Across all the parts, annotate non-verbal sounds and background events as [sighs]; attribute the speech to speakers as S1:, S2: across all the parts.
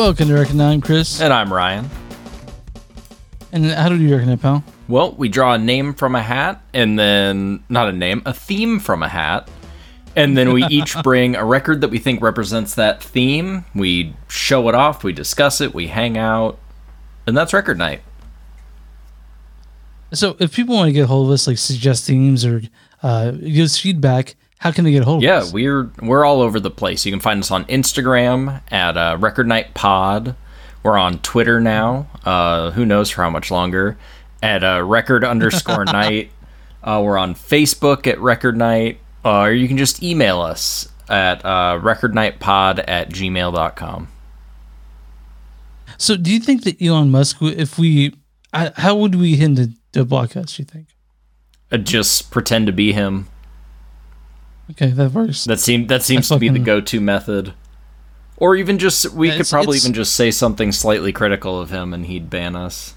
S1: Welcome to Reckon. I'm Chris.
S2: And I'm Ryan.
S1: And how do you reckon it, pal?
S2: Well, we draw a name from a hat, and then, not a name, a theme from a hat. And then we each [laughs] bring a record that we think represents that theme. We show it off, we discuss it, we hang out, and that's record night.
S1: So, if people want to get a hold of us, like suggest themes or uh, give us feedback, how can they get a hold
S2: yeah,
S1: of us?
S2: Yeah, we're we're all over the place. You can find us on Instagram at uh, Record Night Pod. We're on Twitter now. Uh, who knows for how much longer? At uh, Record underscore [laughs] Night. Uh, we're on Facebook at Record Night. Uh, or you can just email us at uh, recordnightpod at gmail.com.
S1: So, do you think that Elon Musk, if we, I, how would we hit the, the block us, you think?
S2: Uh, just pretend to be him.
S1: Okay, that works.
S2: That seem that seems to be the go-to method. Or even just we
S1: Yeah,
S2: could probably even just say something slightly critical of him and he'd ban us.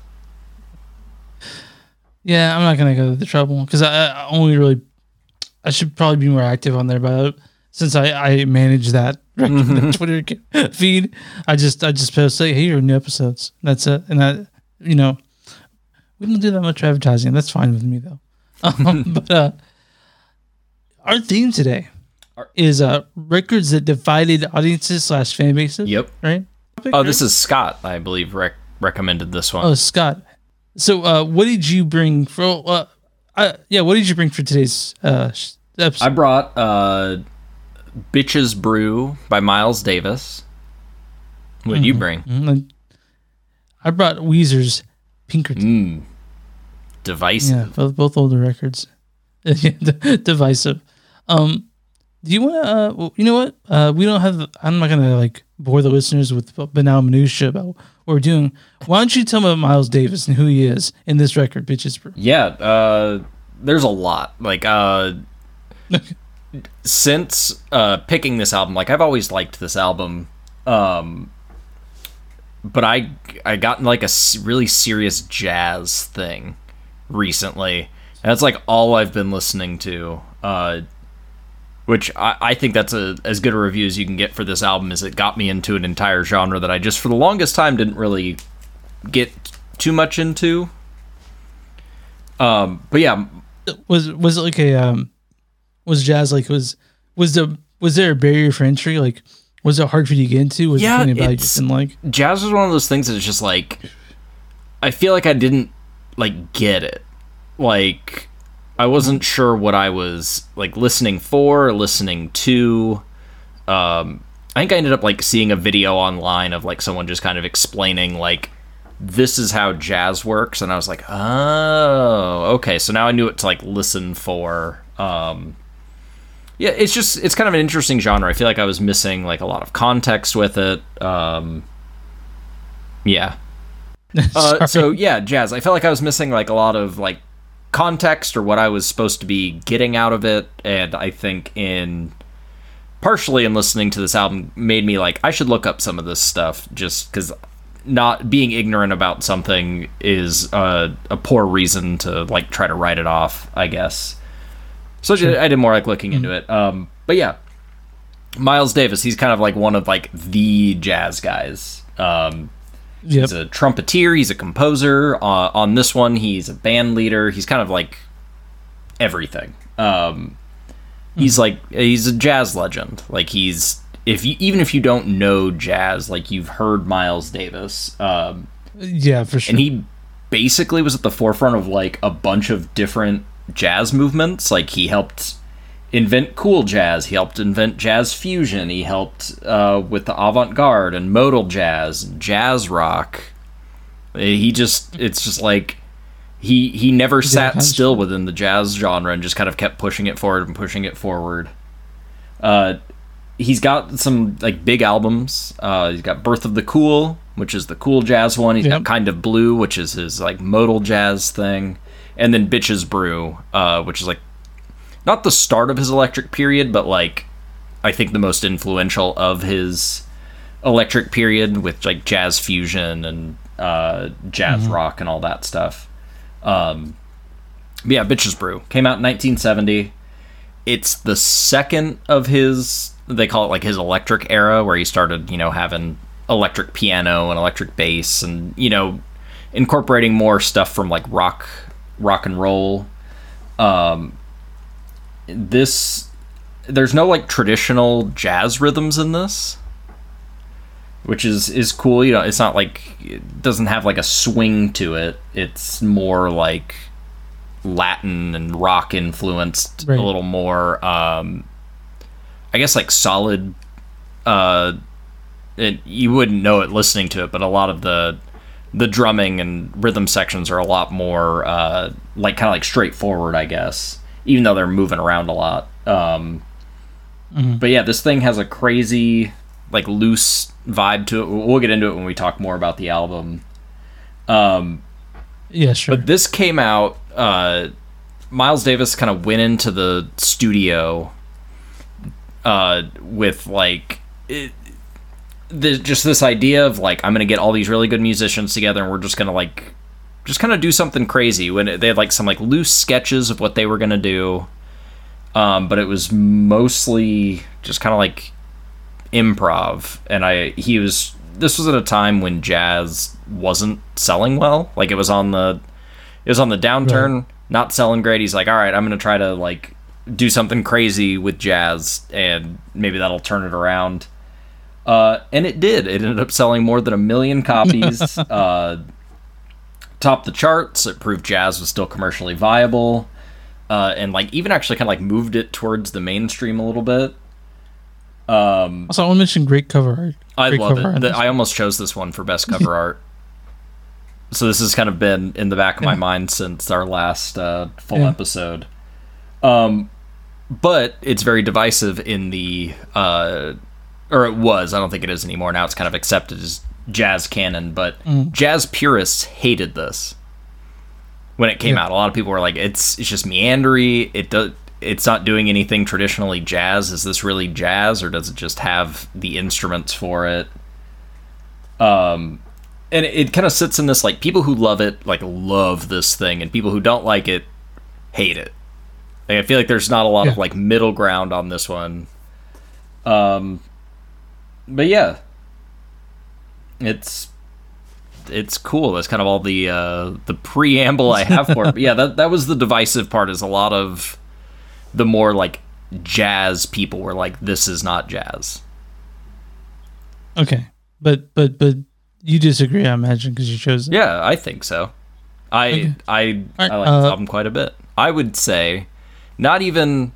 S1: Yeah, I'm not gonna go to the trouble because I, I only really, I should probably be more active on there, but since I I manage that [laughs] Twitter feed, I just I just post say hey, here are new episodes. That's it, and that you know, we don't do that much advertising. That's fine with me though. [laughs] Um, but uh, our theme today is uh records that divided audiences slash fan bases.
S2: Yep.
S1: Right.
S2: Oh, this is Scott, I believe, rec- recommended this one.
S1: Oh, Scott. So, uh, what did you bring for? Uh, uh, yeah, what did you bring for today's uh episode?
S2: I brought uh, Bitches Brew by Miles Davis. What would you bring?
S1: Mm, I brought Weezer's Pinkerton.
S2: Mm. Divisive.
S1: Yeah, both, both older records. [laughs] divisive. Um, do you want to? Uh, well, you know what? Uh, we don't have. I'm not gonna like bore the listeners with banal minutia about what we're doing. Why don't you tell me about Miles Davis and who he is in this record, bitches? Brew?
S2: Yeah, uh, there's a lot. Like, uh, [laughs] since uh, picking this album, like I've always liked this album, um, but I I got in like a really serious jazz thing recently, and that's like all I've been listening to. Uh, which I, I think that's a as good a review as you can get for this album. Is it got me into an entire genre that I just for the longest time didn't really get too much into. Um, but yeah,
S1: Was was it like a um, was jazz like was was the was there a barrier for entry? Like, was it hard for you to get into? Was
S2: Yeah,
S1: it something about you
S2: it's-
S1: just like?
S2: jazz was one of those things that's just like I feel like I didn't like get it. Like I wasn't sure what I was like listening for or listening to. Um I think I ended up like seeing a video online of like someone just kind of explaining like this is how jazz works and I was like, "Oh, okay. So now I knew what to like listen for." Um yeah, it's just it's kind of an interesting genre. I feel like I was missing like a lot of context with it. Um, yeah. [laughs] Uh, so yeah, jazz. I felt like I was missing like a lot of like context or what I was supposed to be getting out of it, and I think in partially in listening to this album made me like I should look up some of this stuff just because not being ignorant about something is uh, a poor reason to like try to write it off. I guess. So I did more like looking into it. Um, but yeah, Miles Davis. He's kind of like one of like the jazz guys. Um,
S1: Yep.
S2: He's a trumpeter. He's a composer. Uh, on this one, he's a band leader. He's kind of like everything. Um, he's like he's a jazz legend. Like he's if you even if you don't know jazz, like you've heard Miles Davis. Um,
S1: Yeah, for sure.
S2: and he basically was at the forefront of like a bunch of different jazz movements like he helped invent cool jazz he helped invent jazz fusion he helped uh, with the avant-garde and modal jazz jazz rock he just it's just like he he never sat still within the jazz genre and just kind of kept pushing it forward and pushing it forward uh he's got some like big albums. Uh, he's got Birth of the Cool, which is the cool jazz one. He's
S1: Yep.
S2: got Kind of Blue, which is his like modal jazz thing, and then Bitches Brew, uh, which is like not the start of his electric period, but like I think the most influential of his electric period with like jazz fusion and uh, jazz rock and all that stuff. Um, but yeah, Bitches Brew came out in 1970. It's the second of his they call it like his electric era where he started, you know, having electric piano and electric bass, and you know, incorporating more stuff from like rock, rock and roll. Um, this there's no like traditional jazz rhythms in this which is is cool you know it's not like it doesn't have like a swing to it it's more like latin and rock influenced
S1: Right.
S2: a little more um i guess like solid uh it, you wouldn't know it listening to it but a lot of the the drumming and rhythm sections are a lot more uh like kind of like straightforward i guess even though they're moving around a lot um but yeah, this thing has a crazy, like loose vibe to it. We'll get into it when we talk more about the album. Um,
S1: Yeah, sure.
S2: but this came out. Uh, Miles Davis kind of went into the studio uh, with like it, the, just this idea of like I'm gonna get all these really good musicians together and we're just gonna like just kind of do something crazy. When it- they had like some like loose sketches of what they were gonna do, um, but it was mostly just kind of like improv. And I he was this was at a time when jazz wasn't selling well. Like it was on the it was on the downturn, not selling great. He's like, all right, I'm gonna try to like do something crazy with jazz, and maybe that'll turn it around. Uh, and it did. It ended up selling more than a million copies. [laughs] uh, topped the charts. It proved jazz was still commercially viable, uh, and like even actually kind of like moved it towards the mainstream a little bit. Um,
S1: also, I want to mention great cover art.
S2: I
S1: Great
S2: love it. The- I almost chose this one for best cover [laughs] art. So this has kind of been in the back of my
S1: Yeah.
S2: mind since our last uh, full
S1: Yeah.
S2: episode. Um, but it's very divisive in the, uh, or it was. I don't think it is anymore. Now it's kind of accepted as jazz canon. But
S1: Mm.
S2: jazz purists hated this when it came
S1: Yeah.
S2: out. A lot of people were like, "It's it's just meandery. It does." It's not doing anything traditionally jazz. Is this really jazz, or does it just have the instruments for it? Um, and it, it kind of sits in this like people who love it like love this thing, and people who don't like it hate it. Like, I feel like there's not a lot of like middle ground on this one. Um, but yeah, it's it's cool. That's kind of all the uh, the preamble I have for it. But yeah, that that was the divisive part. Is a lot of the more like jazz people were like, "This is not jazz."
S1: Okay, but but but you disagree, I imagine, because you chose it.
S2: Yeah, I think so. I
S1: Okay.
S2: I
S1: Alright,
S2: I like
S1: uh,
S2: the album quite a bit. I would say, not even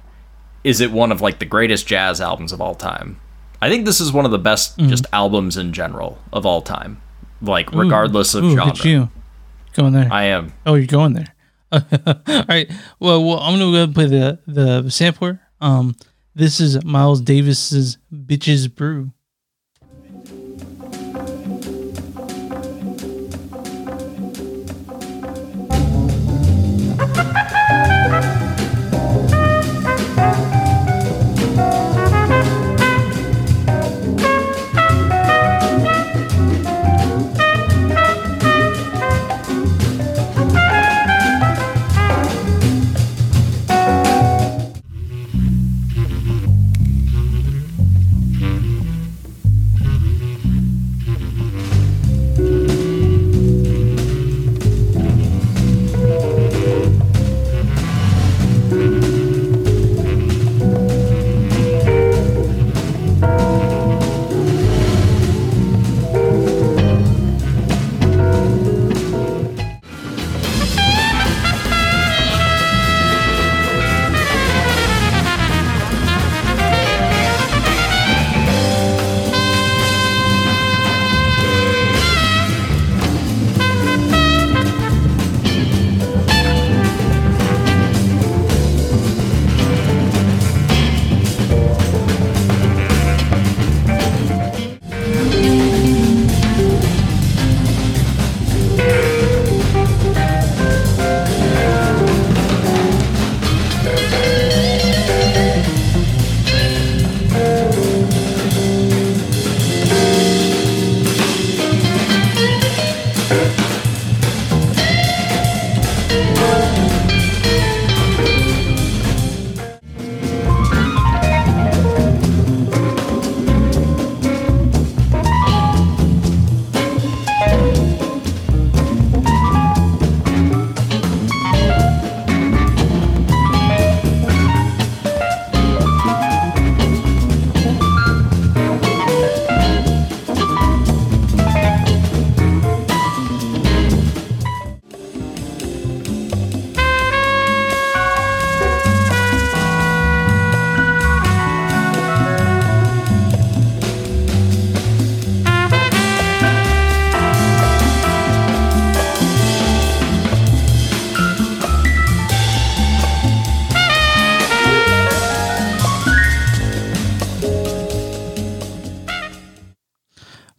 S2: is it one of like the greatest jazz albums of all time. I think this is one of the best just albums in general of all time. Like
S1: Ooh,
S2: regardless of
S1: ooh,
S2: genre.
S1: You going there.
S2: I am.
S1: oh, you're going there. [laughs] All right. Well, well, I'm gonna go and play the the sampler. Um, this is Miles Davis's "Bitches Brew."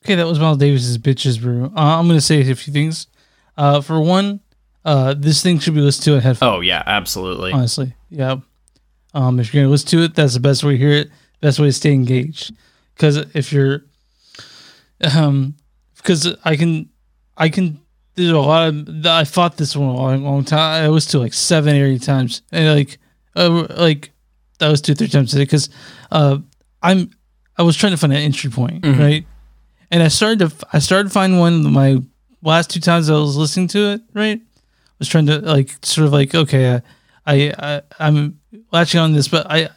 S1: Okay, that was Miles Davis's "Bitches Brew." Uh, I'm gonna say a few things. Uh, for one, uh, this thing should be listened to in headphones.
S2: Oh yeah, absolutely.
S1: Honestly, yeah. Um, if you're gonna listen to it, that's the best way to hear it. Best way to stay engaged. Because if you're, um, because I can, I can. There's a lot of. I fought this one a long, long time. I was to like seven, or eight times, and like, uh, like that was two, three times today. Because, uh, I'm, I was trying to find an entry point, right? And I started to, I started to find one. My last two times I was listening to it, right? I was trying to like sort of like okay I, I I I'm latching on this, but I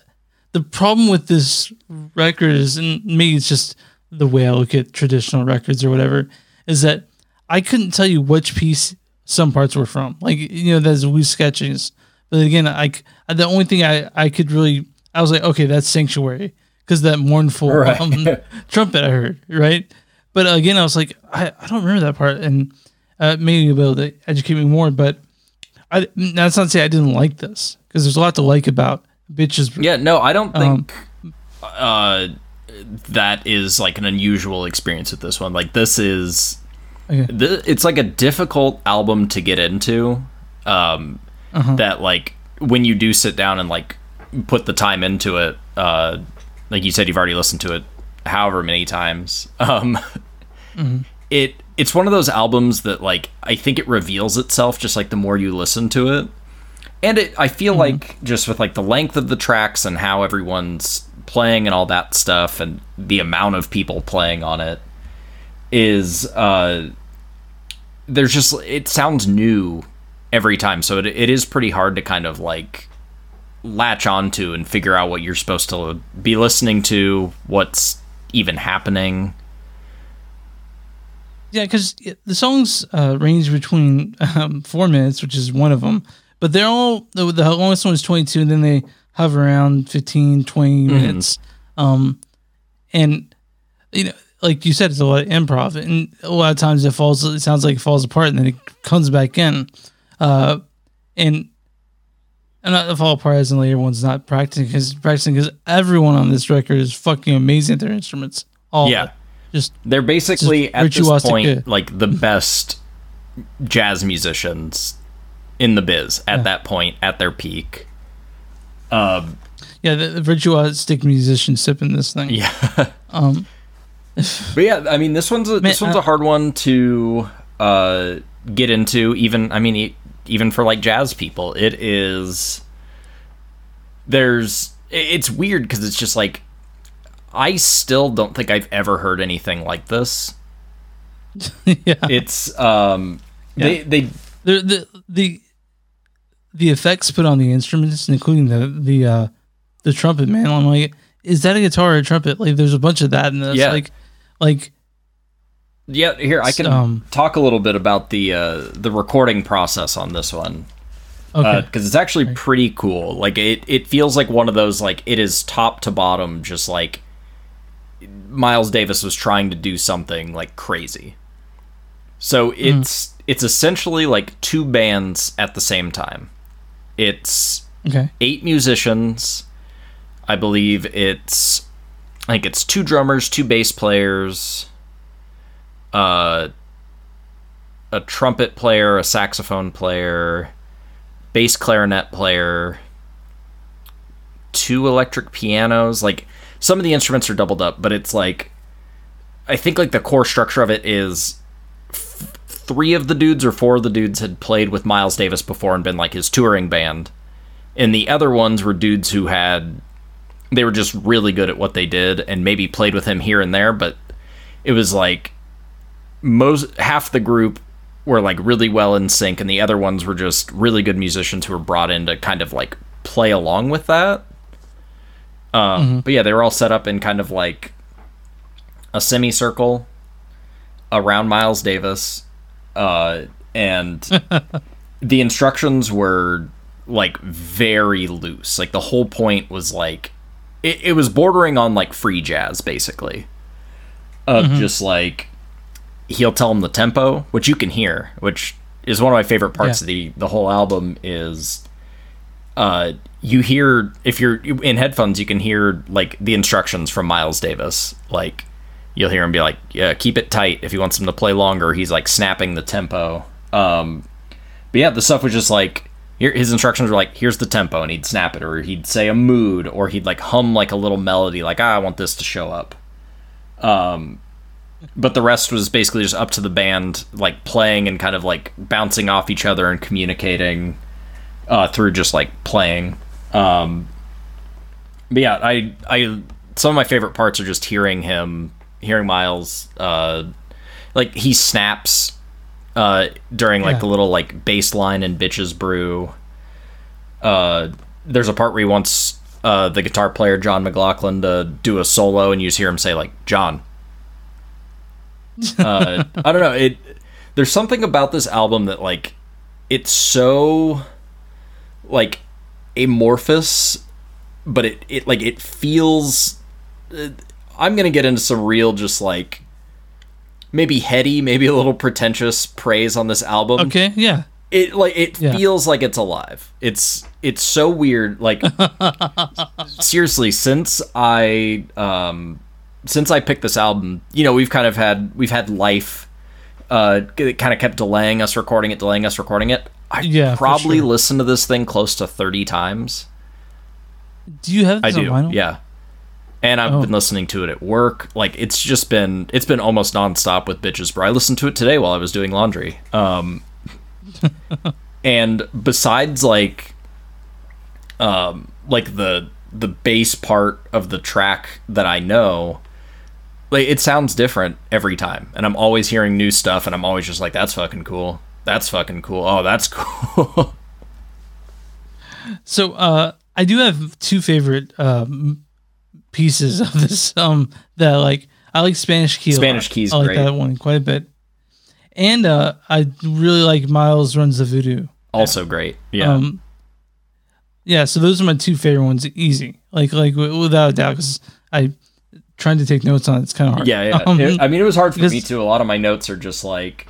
S1: the problem with this record is and maybe it's just the way I look at traditional records or whatever is that I couldn't tell you which piece some parts were from. Like you know, there's loose sketches. but again, I c- the only thing I I could really I was like okay that's sanctuary because that mournful
S2: Right.
S1: um, [laughs] trumpet I heard right. But again, I was like I, I don't remember that part and uh, maybe you'll be able to educate me more. But I, that's not to say I didn't like this because there's a lot to like about bitches.
S2: Yeah, no, I don't
S1: Um,
S2: think uh, that is like an unusual experience with this one. Like this is,
S1: Okay.
S2: th- it's like a difficult album to get into. Um,
S1: Uh-huh.
S2: That like when you do sit down and like put the time into it, uh, like you said, you've already listened to it however many times. [laughs] Um,
S1: Mm-hmm.
S2: it it's one of those albums that like I think it reveals itself just like the more you listen to it and it i feel like just with like the length of the tracks and how everyone's playing and all that stuff and the amount of people playing on it is uh there's just it sounds new every time so it, it is pretty hard to kind of like latch onto and figure out what you're supposed to be listening to what's even happening
S1: Yeah, because the songs uh, range between um, four minutes, which is one of them, but they're all the, the longest one is 22, and then they hover around 15, 20 minutes. Um, and you know, like you said, it's a lot of improv, and a lot of times it falls. It sounds like it falls apart, and then it comes back in. Uh, and and not the fall apart as in like everyone's not practicing because practicing because everyone on this record is fucking amazing at their instruments. All
S2: Yeah.
S1: just
S2: They're basically
S1: Just
S2: at this point
S1: yeah.
S2: like the best jazz musicians in the biz at that point at their peak. Um,
S1: yeah, the, the virtuosic musician sipping this thing.
S2: yeah. [laughs]
S1: Um, [laughs]
S2: But yeah, I mean, this one's a, this one's a hard one to uh, get into. Even I mean, even for like jazz people, it is. There's it's weird because it's just like I still don't think I've ever heard anything like this. [laughs]
S1: yeah,
S2: It's um they they
S1: the the the the effects put on the instruments, including the the uh the trumpet, man. I'm like, is that a guitar or a trumpet? Like, there's a bunch of that in this.
S2: Yeah.
S1: Like, like
S2: yeah here I can
S1: Um,
S2: talk a little bit about the uh, the recording process on this one.
S1: okay,
S2: because it's actually pretty cool. Like it, it feels like one of those like it is top to bottom, just like Miles Davis was trying to do something like crazy. So it's it's essentially like two bands at the same time. It's
S1: okay,
S2: eight musicians. I believe it's I think it's two drummers, two bass players, uh a trumpet player, a saxophone player, bass clarinet player, two electric pianos. Like some of the instruments are doubled up, but it's like I think like the core structure of it is f- three of the dudes or four of the dudes had played with Miles Davis before and been like his touring band. And the other ones were dudes who had they were just really good at what they did and maybe played with him here and there, but it was like most half the group were like really well in sync and the other ones were just really good musicians who were brought in to kind of like play along with that. Um, But yeah, they were all set up in kind of like a semicircle around Miles Davis, uh, and [laughs] the instructions were like very loose. Like the whole point was like it, it was bordering on like free jazz, basically, of just like he'll tell him the tempo, which you can hear, which is one of my favorite parts
S1: Yeah.
S2: of the the whole album is uh you hear if you're in headphones you can hear like the instructions from Miles Davis like you'll hear him be like, "Yeah, keep it tight." If he wants him to play longer, he's like snapping the tempo. Um, but yeah, the stuff was just like here, his instructions were like, "Here's the tempo," and he'd snap it, or he'd say a mood, or he'd like hum like a little melody, like, ah, "I want this to show up." Um, but the rest was basically just up to the band, like playing and kind of like bouncing off each other and communicating uh, through just like playing. Um, but yeah, I I some of my favorite parts are just hearing him, hearing Miles, uh, like he snaps uh, during like
S1: Yeah.
S2: the little like bass line and bitches brew. Uh, there's a part where he wants uh, the guitar player John McLaughlin to do a solo, and you just hear him say like John. Uh, I don't know. It there's something about this album that like it's so like amorphous, but it it like it feels. uh, I'm gonna get into some real just like maybe heady, maybe a little pretentious praise on this album
S1: Okay, yeah.
S2: it like it
S1: Yeah.
S2: feels like it's alive it's it's so weird like [laughs] seriously since i um since i picked this album you know we've kind of had we've had life uh it kind of kept delaying us recording it delaying us recording it i
S1: Yeah,
S2: probably
S1: sure.
S2: listened to this thing close to 30 times
S1: Do you have
S2: i do
S1: vinyl?
S2: yeah and I've
S1: Oh.
S2: been listening to it at work. Like it's just been it's been almost nonstop with bitches, brew. I listened to it today while I was doing laundry. Um, [laughs] and besides like, um, like the the bass part of the track that I know, like it sounds different every time, and I'm always hearing new stuff, and I'm always just like, that's fucking cool. That's fucking cool. Oh, that's [laughs] cool.
S1: So uh, I do have two favorite um, pieces of this um that like I like Spanish Key.
S2: Spanish. Key's
S1: I like
S2: great.
S1: that one quite a bit. And uh, I really like Miles Runs the Voodoo.
S2: also great. Yeah.
S1: Um, yeah, so those are my two favorite ones. Easy, like like w- without a doubt, because I trying to take notes on it, it's kind of hard.
S2: Yeah, yeah. [laughs]
S1: Um,
S2: It- I mean, it was hard for me too. A lot of my notes are just like,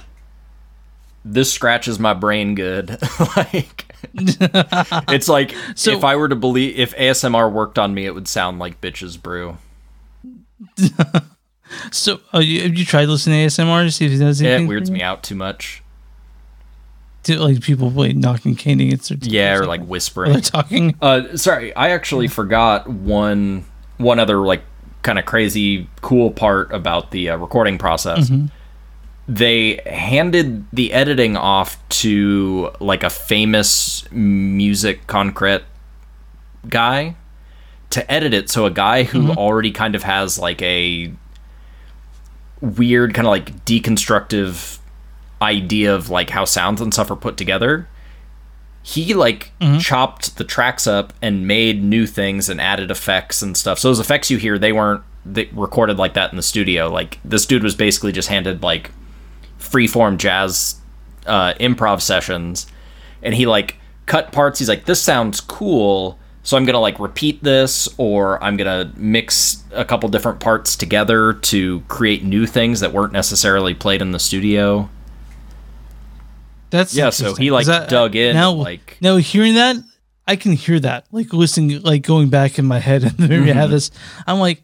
S2: this scratches my brain good. [laughs] like, [laughs] it's like
S1: So-
S2: if I were to believe if ASMR worked on me, it would sound like bitches brew.
S1: so uh, you, have you tried listening to ASMR to see if it does
S2: Yeah,
S1: anything?
S2: it weirds me out too much.
S1: To, like people like knocking cane against
S2: Yeah, or like
S1: Or
S2: whispering.
S1: talking.
S2: Uh, sorry, I actually forgot one one other like kind of crazy cool part about the uh, recording process.
S1: Mm-hmm.
S2: They handed the editing off to like a famous musique concrète guy to edit it. So a guy who
S1: Mm-hmm.
S2: already kind of has like a weird kind of like deconstructive idea of like how sounds and stuff are put together he like chopped the tracks up and made new things and added effects and stuff. So those effects you hear, they weren't they recorded like that in the studio. Like this dude was basically just handed like freeform jazz uh, improv sessions, and he like cut parts. He's like, "This sounds cool." So I'm gonna like repeat this, or I'm gonna mix a couple different parts together to create new things that weren't necessarily played in the studio.
S1: That's
S2: Yeah, so he, like
S1: I-
S2: dug in,
S1: Now,
S2: like-
S1: now hearing that, I can hear that. Like listening, like going back in my head [laughs] and maybe I have this. I'm like,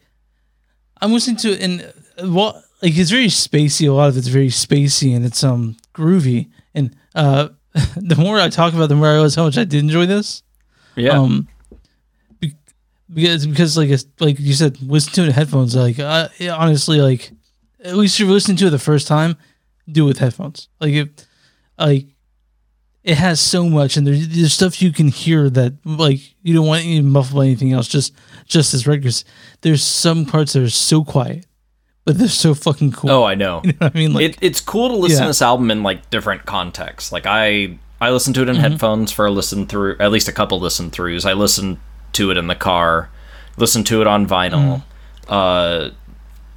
S1: I'm listening to it and what like it's very spacey. A lot of it's very spacey and it's um groovy. And uh, [laughs] the more I talk about, it, the more I realize how much I did enjoy this.
S2: Yeah,
S1: Um, because because like it's, like you said, listen to it in headphones. Like uh, honestly, like at least if you're listening to it the first time, do it with headphones. Like if like it has so much, and there's, there's stuff you can hear that like you don't want you muffled by anything else. Just just as records. There's some parts that are so quiet, but they're so fucking cool.
S2: oh, I know. [laughs]
S1: You know what I mean? Like
S2: it, it's cool to listen
S1: Yeah.
S2: to this album in like different contexts. Like I I listened to it in
S1: Mm-hmm.
S2: headphones for a listen through, at least a couple listen throughs. I listened to it in the car, listened to it on vinyl.
S1: Mm.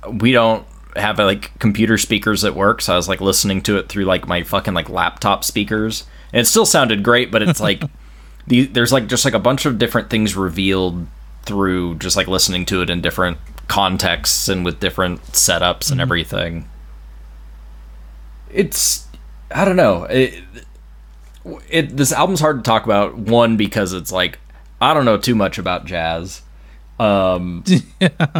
S2: Uh, we don't have like computer speakers at work, so I was like listening to it through like my fucking like laptop speakers, and it still sounded great. But it's like [laughs] the there's like just like a bunch of different things revealed through just like listening to it in different contexts and with different setups
S1: Mm-hmm.
S2: and everything it's I don't know. It, it this album's hard to talk about one because it's like I don't know too much about jazz. Um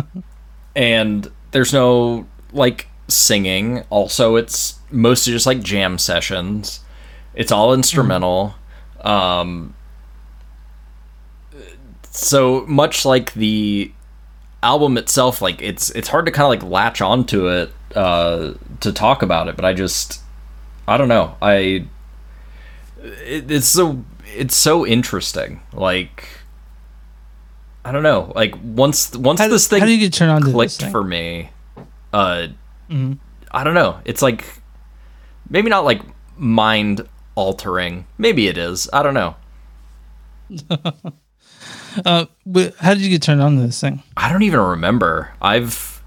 S2: [laughs] and there's no like singing. Also, it's mostly just like jam sessions. It's all instrumental. Um, so much like the album itself, like it's it's hard to kind of like latch onto it uh, to talk about it. But I just I don't know. I it, it's so it's so interesting. Like I don't know. Like once once
S1: How,
S2: this thing
S1: how do you get turned on
S2: clicked for me, uh, I don't know. It's like maybe not like mind altering. Maybe it is. I don't know. [laughs]
S1: Uh, how did you get turned on to this thing?
S2: I don't even remember. I've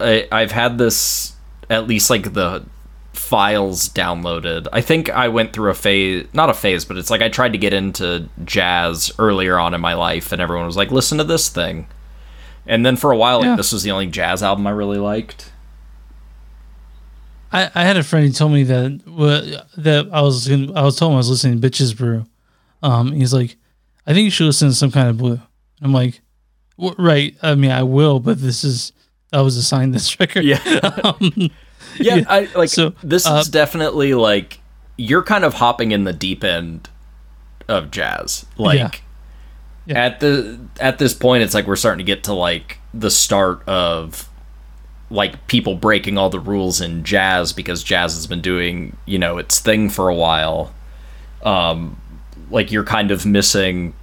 S2: I, I've had this at least like the files downloaded. I think I went through a phase, not a phase, but it's like I tried to get into jazz earlier on in my life, and everyone was like, "Listen to this thing," and then for a while,
S1: Yeah.
S2: like this was the only jazz album I really liked.
S1: I, I had a friend who told me that well, that I was gonna, I was told him I was listening to Bitches Brew. Um, he's like, I think you should listen to some kind of blue. I'm like, "Wh- right. I mean, I will, but this is I was assigned this [laughs] record.
S2: Yeah. [laughs]
S1: Um,
S2: yeah, [laughs]
S1: Yeah.
S2: I like
S1: So,
S2: this
S1: uh,
S2: is definitely like you're kind of hopping in the deep end of jazz. Like
S1: Yeah.
S2: at the at this point it's like we're starting to get to like the start of like people breaking all the rules in jazz because jazz has been doing, you know, its thing for a while. Um like you're kind of missing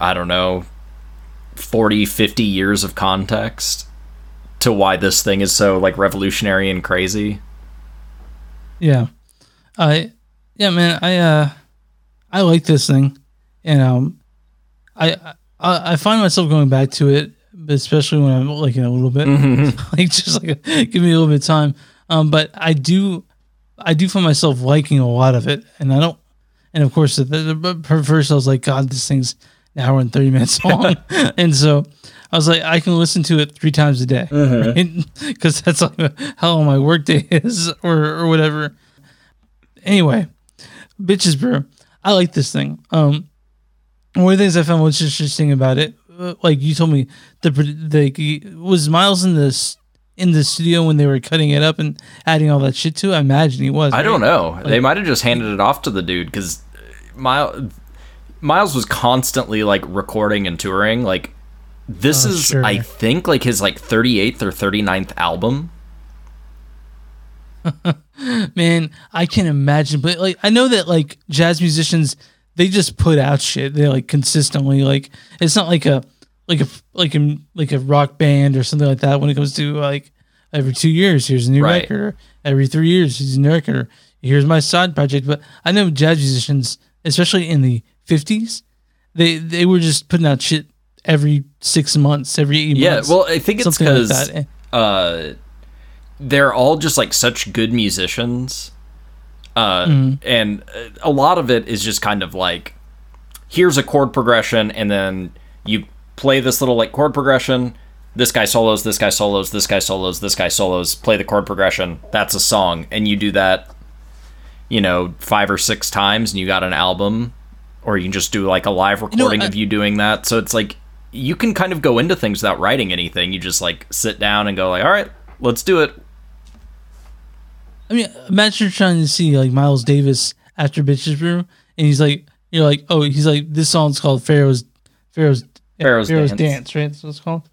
S2: I don't know 40 50 years of context to why this thing is so like revolutionary and crazy.
S1: Yeah. I yeah, man, I uh I like this thing. And um I I, I find myself going back to it, especially when I'm like in a little bit. [laughs] like just like give me a little bit of time. Um but I do I do find myself liking a lot of it and I don't and of course the first I was like god this thing's an hour and 30 minutes long. [laughs] [laughs] and so I was like I can listen to it 3 times a day. Cuz that's like how long my work day is or or whatever anyway, bitches brew. I like this thing. Um, one of the things I found was interesting about it, uh, like you told me, the the was Miles in this in the studio when they were cutting it up and adding all that shit to it. I imagine he was.
S2: I don't
S1: right?
S2: know. they might have just handed it off to the dude cuz Miles Miles was constantly like recording and touring like this
S1: Oh,
S2: is
S1: sure.
S2: I think like his like 38th or 39th album. [laughs]
S1: Man, I can't imagine, but like I know that like jazz musicians, they just put out shit. They like consistently like it's not like a like a like a like a rock band or something like that. When it comes to like every two years, here's a new
S2: Right.
S1: record. Every three years, here's a new record. Or here's my side project. But I know jazz musicians, especially in the fifties, they they were just putting out shit every six months, every eight
S2: Yeah,
S1: months.
S2: well, I think it's
S1: something like
S2: uh they're all just like such good musicians. Uh
S1: Mm-hmm.
S2: and uh, a lot of it is just kind of like here's a chord progression and then you play this little like chord progression. This guy solos this guy solos this guy solos this guy solos. Play the chord progression. That's a song. And you do that you know five or six times and you got an album or you can just do like a live recording
S1: I-
S2: of you doing that. So it's like you can kind of go into things without writing anything. You just like sit down and go like all right let's do it
S1: I mean, imagine you're trying to see like Miles Davis after Bitches Brew, and he's like, you're like, oh, he's like, this song's called Pharaoh's Pharaoh's yeah,
S2: Pharaoh's Dance.
S1: Dance, right? That's what it's called.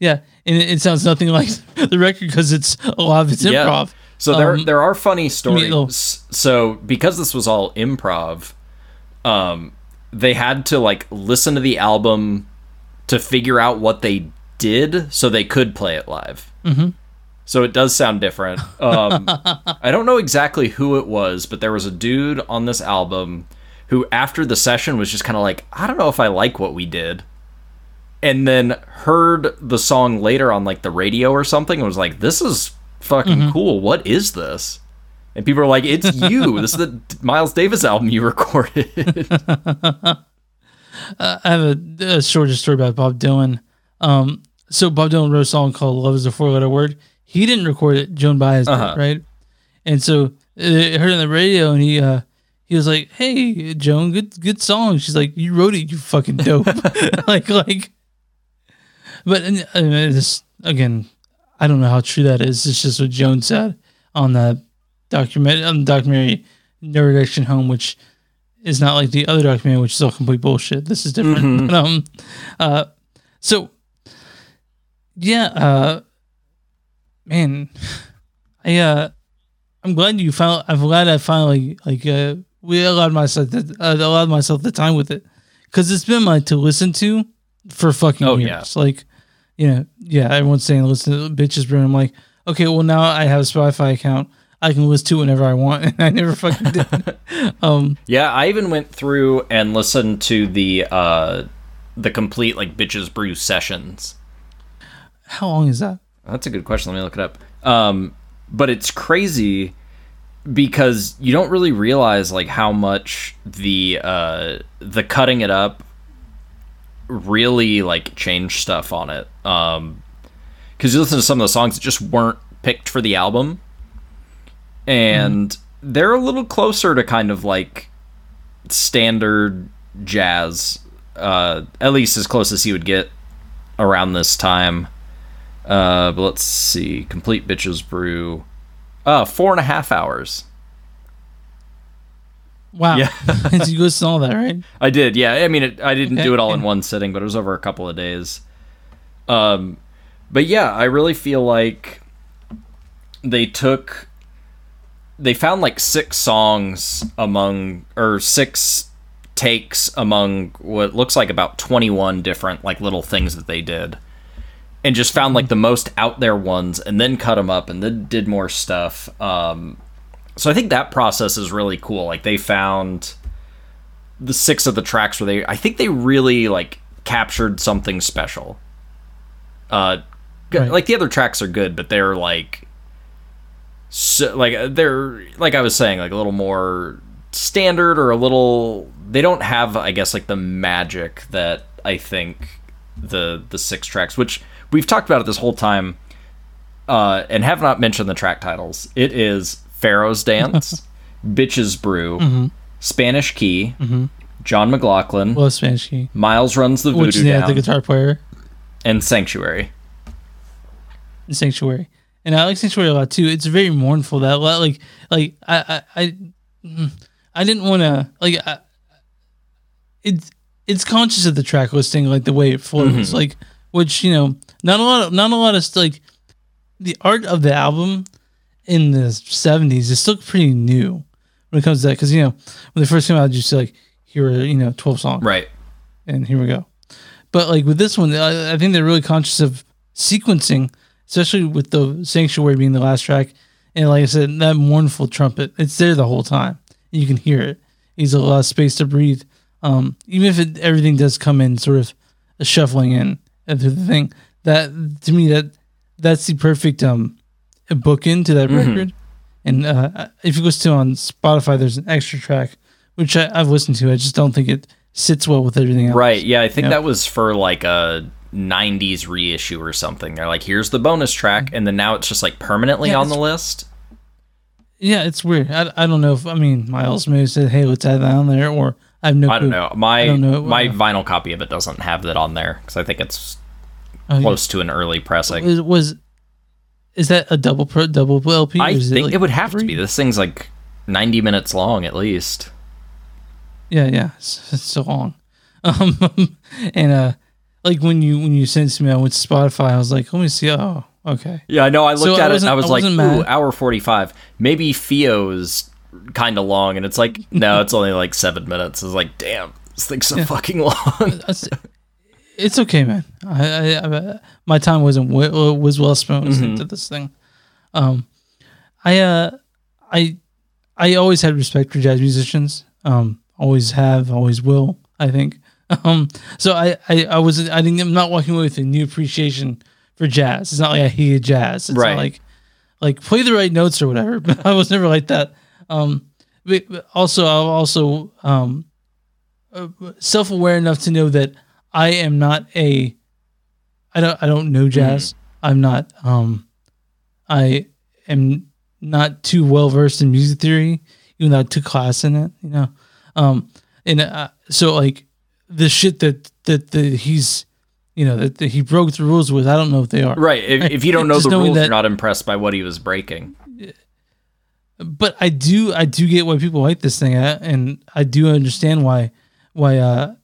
S1: Yeah, and it, it sounds nothing [laughs] like the record because it's a lot of it's improv.
S2: So there
S1: Um,
S2: there are funny stories. so because this was all improv, um, they had to like listen to the album to figure out what they did so they could play it live. Mm-hmm. So it does sound different. Um, [laughs] I don't know exactly who it was, but there was a dude on this album who, after the session, was just kind of like, I don't know if I like what we did. And then heard the song later on like the radio or something and was like, this is fucking cool. What is this? And people are like, it's you. [laughs] this is the Miles Davis album you [laughs] recorded.
S1: I have a, a shorter story about Bob Dylan. Um, so Bob Dylan wrote a song called "Love Is a Four Letter Word." He didn't record it; Joan Baez
S2: Uh-huh.
S1: did, right? And so it heard on the radio, and he uh, he was like, "Hey, Joan, good good song." She's like, "You wrote it, you fucking dope." [laughs] [laughs] like like, but and, uh, this again, I don't know how true that is. It's just what Joan said on the document on the documentary No Direction Home, which is not like the other documentary, which is all complete bullshit. This is different.
S2: Mm-hmm.
S1: But, [laughs] um, uh, so yeah, uh, man, I uh, I'm glad you found. I'm glad I finally like uh, we allowed myself the, uh, allowed myself the time with it because it's been like to listen to for fucking
S2: Oh,
S1: years. Like, you know, yeah, everyone's saying listen to bitches brew. I'm like, okay, well now I have a Spotify account. I can listen to it whenever I want, [laughs] and I never fucking did. [laughs] um,
S2: Yeah, I even went through and listened to the uh the complete like bitches brew sessions.
S1: how long is that?
S2: That's a good question. Let me look it up. Um, but it's crazy because you don't really realize like how much the uh, the cutting it up really like changed stuff on it. Um, because you listen to some of the songs that just weren't picked for the album, and they're a little closer to kind of like standard jazz, uh, at least as close as you would get around this time. Uh, but let's see. Complete Bitches Brew. Uh, four and a half hours.
S1: Wow,
S2: Yeah. [laughs]
S1: you to all that, right?
S2: I did, yeah. I mean, it, I didn't
S1: Okay,
S2: do it all in one sitting, but it was over a couple of days. Um, but yeah, I really feel like they took, they found like six songs among, or six takes among what looks like about 21 different like little things that they did. And just found like the most out there ones and then cut them up and then did more stuff. Um, so I think that process is really cool. Like they found the six of the tracks where they I think they really like captured something special. Uh
S1: Right.
S2: like the other tracks are good, but they're like so like uh, they're like I was saying like a little more standard or a little they don't have I guess like the magic that I think the the six tracks which we've talked about it this whole time uh and have not mentioned the track titles. It is Pharaoh's Dance, [laughs] Bitches Brew, Spanish Key, John McLaughlin,
S1: Well, Spanish key,
S2: Miles Runs the
S1: which
S2: Voodoo
S1: is yeah,
S2: Down,
S1: the guitar player
S2: and Sanctuary.
S1: Sanctuary, and I like Sanctuary a lot too. It's very mournful. That lot, like, like I, I, I, mm, I didn't want to like. I, it's it's conscious of the track listing, like the way it flows, like which you know, not a lot, of, not a lot of like the art of the album in the '70s is still pretty new when it comes to that because you know when they first came out, you just like here are you know 12 songs,
S2: Right.
S1: and here we go. But like with this one, I, I think they're really conscious of sequencing, especially with the sanctuary being the last track. And like I said, that mournful trumpet, it's there the whole time. You can hear it. Needs a lot of space to breathe. Um, even if it, everything does come in sort of a shuffling in through the thing, that to me that that's the perfect um bookend to that record. And uh, if you listen to on Spotify, there's an extra track which I, I've listened to. I just don't think it sits well with everything else.
S2: Right. Yeah, I think
S1: Yeah.
S2: that was for like a 90s reissue or something. They're like, here's the bonus track, and then now it's just like permanently
S1: Yeah,
S2: on the list.
S1: Yeah, it's weird. I, I don't know if I mean Miles maybe said, "Hey, let's add that on there," or I have no.
S2: I don't
S1: clue.
S2: know. My
S1: don't know.
S2: my vinyl copy of it doesn't have that on there because I think it's
S1: Oh, yeah.
S2: close to an early pressing.
S1: Is, was is that a double pro double LP?
S2: I think
S1: like
S2: it would have to be. This thing's like 90 minutes long at least.
S1: Yeah, yeah, it's, it's so long. [laughs] Um, and uh, like when you when you sent it to me, I went to Spotify. I was like, let me see. Oh, okay.
S2: Yeah, I know. I
S1: So
S2: looked
S1: I
S2: at it and I
S1: wasn't- I
S2: like, ooh, hour 45. Maybe Fio's kind of long. And it's like, [laughs] no, it's only like seven minutes. It's like, damn, this thing's so fucking long.
S1: It's okay, man. I, I, I my time wasn't wa- was well spent
S2: Mm-hmm.
S1: into this thing. Um, I uh, I I always had respect for jazz musicians. Um, always have, always will. I think. [laughs] Um, so I I, I was I didn't I'm not walking away with a new appreciation for jazz. It's not like I hated jazz. It's
S2: Right.
S1: not like like play the right notes or whatever. But [laughs] I was never like that. Um, but, but also I'm also um self aware enough to know that I am not a I don't I don't know jazz. I'm not um I am not too well versed in music theory, even though I took class in it, you know. Um and uh, so like the shit that that the he's you know that, that he broke the rules with. I don't know if they are
S2: Right. If, if you don't [laughs] know the rules,
S1: that-
S2: you're not impressed by what he was breaking.
S1: but I do I do get why people like this thing, uh, and I do understand why why uh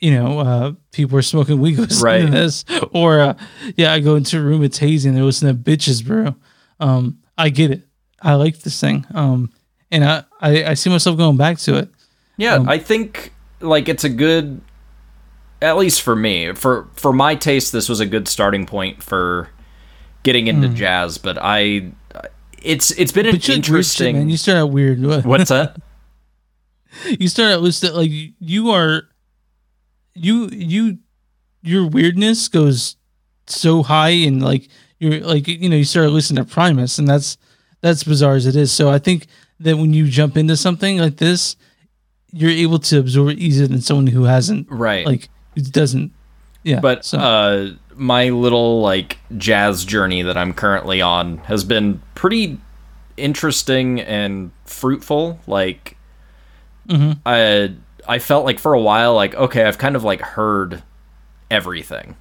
S1: you know uh people are smoking weed listening
S2: Right.
S1: to this, or uh, yeah, I go into a room it's hazy and they're listening to Bitches Brew. Um, I get it. I like this thing. Um, and I I, I see myself going back to it.
S2: Yeah, I think like it's a good at least for me. For for my taste this was a good starting point for getting into jazz, but I it's it's been an
S1: you shit,
S2: interesting
S1: man. You start out weird. [laughs]
S2: What's that?
S1: you start out listed like you are you you your weirdness goes so high and like you're like you know you start listening to primus and that's that's bizarre as it is so i think that when you jump into something like this you're able to absorb it easier than someone who hasn't
S2: Right.
S1: like who doesn't yeah
S2: but
S1: so
S2: uh my little like jazz journey that I'm currently on has been pretty interesting and fruitful. Like
S1: Mhm.
S2: I I felt like for a while like okay, I've kind of like heard everything.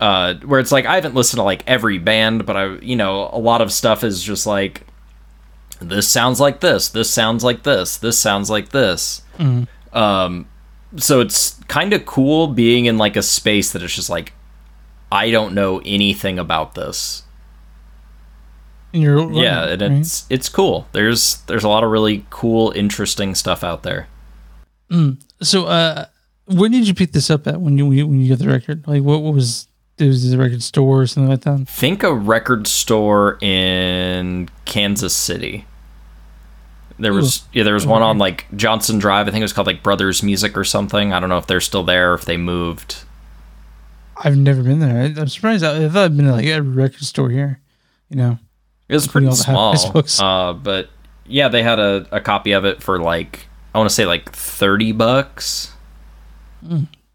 S2: Uh where it's like I haven't listened to like every band, but I you know, a lot of stuff is just like this sounds like this, this sounds like this, this sounds like this. Um so it's kind of cool being in like a space that it's just like I don't know anything about this. yeah, and
S1: right?
S2: it's it's cool. There's there's a lot of really cool, interesting stuff out there.
S1: So uh where did you pick this up at when you when you got the record like what, what was it was the record store or something like that
S2: Think a record store in Kansas City. There was yeah, there was one on like Johnson Drive. I think it was called like Brothers Music or something. I don't know if they're still there or if they moved.
S1: I've never been there. I, I'm surprised. I, I thought I'd been to like a record store here. You know,
S2: It was pretty small. Uh, but yeah, they had a, a copy of it for like I want to say like thirty bucks.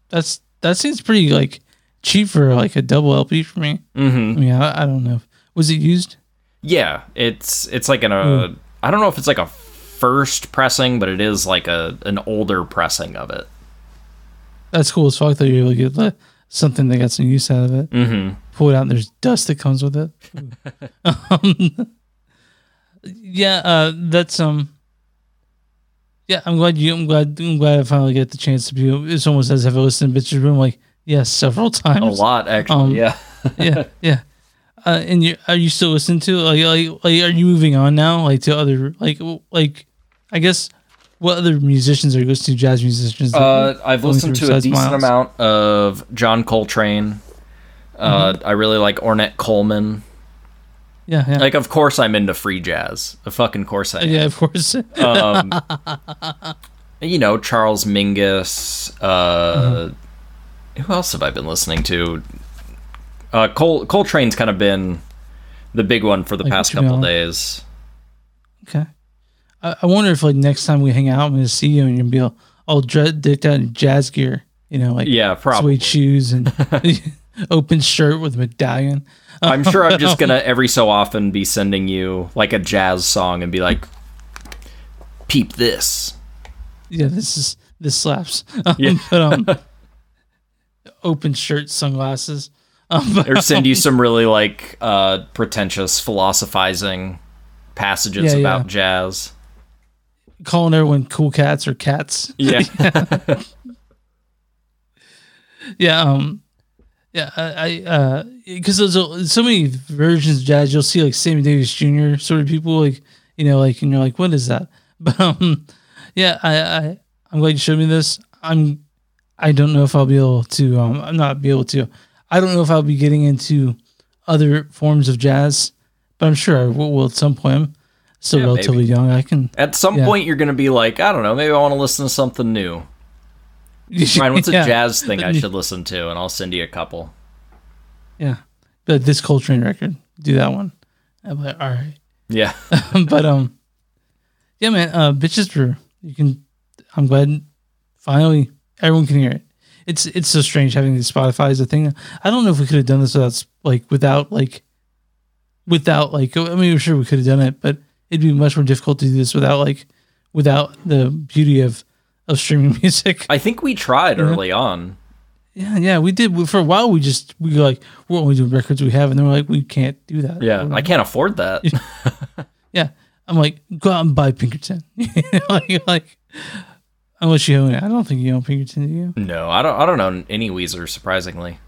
S1: that's that seems pretty like cheap for like a double LP for me.
S2: Mm-hmm.
S1: I mean, I, I don't know. Was it used?
S2: Yeah, it's it's like an uh, I don't know if it's like a first pressing, but it is like a an older pressing of it.
S1: That's cool as fuck. That you're able to get something that got some use out of it.
S2: Mm-hmm.
S1: Pull it out, and there's dust that comes with it. [laughs] [laughs] um, yeah, uh, that's um. Yeah, I'm glad you. I'm glad. I'm glad I finally get the chance to be. If someone says, "Have I listened to Bitches Brew?" Like, yes, several [laughs] times.
S2: A lot actually.
S1: Um,
S2: yeah. [laughs]
S1: yeah, [laughs] yeah. Uh, and you are you still listening to like like like are you moving on now like to other like like I guess what other musicians are you listening to jazz musicians?
S2: Uh, I've listened to a decent
S1: Miles?
S2: amount of John Coltrane. Uh, I really like Ornette Coleman.
S1: Yeah, yeah,
S2: Like, of course, I'm into free jazz. Of fucking course I am.
S1: yeah. Of course. [laughs]
S2: um, you know Charles Mingus. Uh, Who else have I been listening to? Uh, Col- Coltrane's kind of been the big one for the
S1: Like,
S2: past couple days.
S1: okay. I, I wonder if like next time we hang out, I'm gonna see you and you'll be all, all dre- out in jazz gear. You know, like
S2: Yeah, probably.
S1: suede shoes and [laughs] [laughs] open shirt with medallion.
S2: I'm sure I'm just [laughs] gonna every so often be sending you like a jazz song and be like, "Peep this."
S1: Yeah, this is this slaps. [laughs] Um,
S2: Yeah.
S1: but um, [laughs] open shirt, sunglasses. Um, but,
S2: or send you some really like uh pretentious philosophizing passages
S1: Yeah,
S2: about
S1: yeah.
S2: jazz.
S1: calling everyone cool cats or cats.
S2: Yeah.
S1: Yeah, um, yeah, I, I uh, because there's a- so many versions of jazz. You'll see like Sammy Davis Jr. sort of people, like you know, like and you're like, what is that? [laughs] But um, yeah, I, I I'm glad you showed me this. I'm, I don't know if I'll be able to. Um, I'm not be able to. I don't know if I'll be getting into other forms of jazz, but I'm sure I will, at some point. I'm still
S2: Yeah,
S1: relatively
S2: maybe.
S1: young. I can.
S2: At some
S1: Yeah.
S2: point, you're gonna be like, I don't know, maybe I want to listen to something new. [laughs] Ryan, what's a
S1: Yeah.
S2: jazz thing I [laughs] should listen to? And I'll send you a couple.
S1: Yeah, but this Coltrane record, do that one. I'm like, all right.
S2: Yeah. [laughs]
S1: but um, yeah, man. Uh, bitches brew. You can. I'm glad. Finally, everyone can hear it. It's it's so strange having the Spotify as a thing. I don't know if we could have done this without like without like without like. I mean, I'm sure we could have done it, but it'd be much more difficult to do this without like without the beauty of of streaming [laughs] music.
S2: I think we tried early on.
S1: Yeah, yeah, we did We- for a while. We just we like we're only doing records we have, and then we're like we can't do that.
S2: Yeah, I can't afford that. [laughs]
S1: yeah. I'm like go out and buy Pinkerton. [laughs] like, like unless you own it, I don't think you own Pinkerton, do you?
S2: no, I don't. I don't know any Weezer. Surprisingly,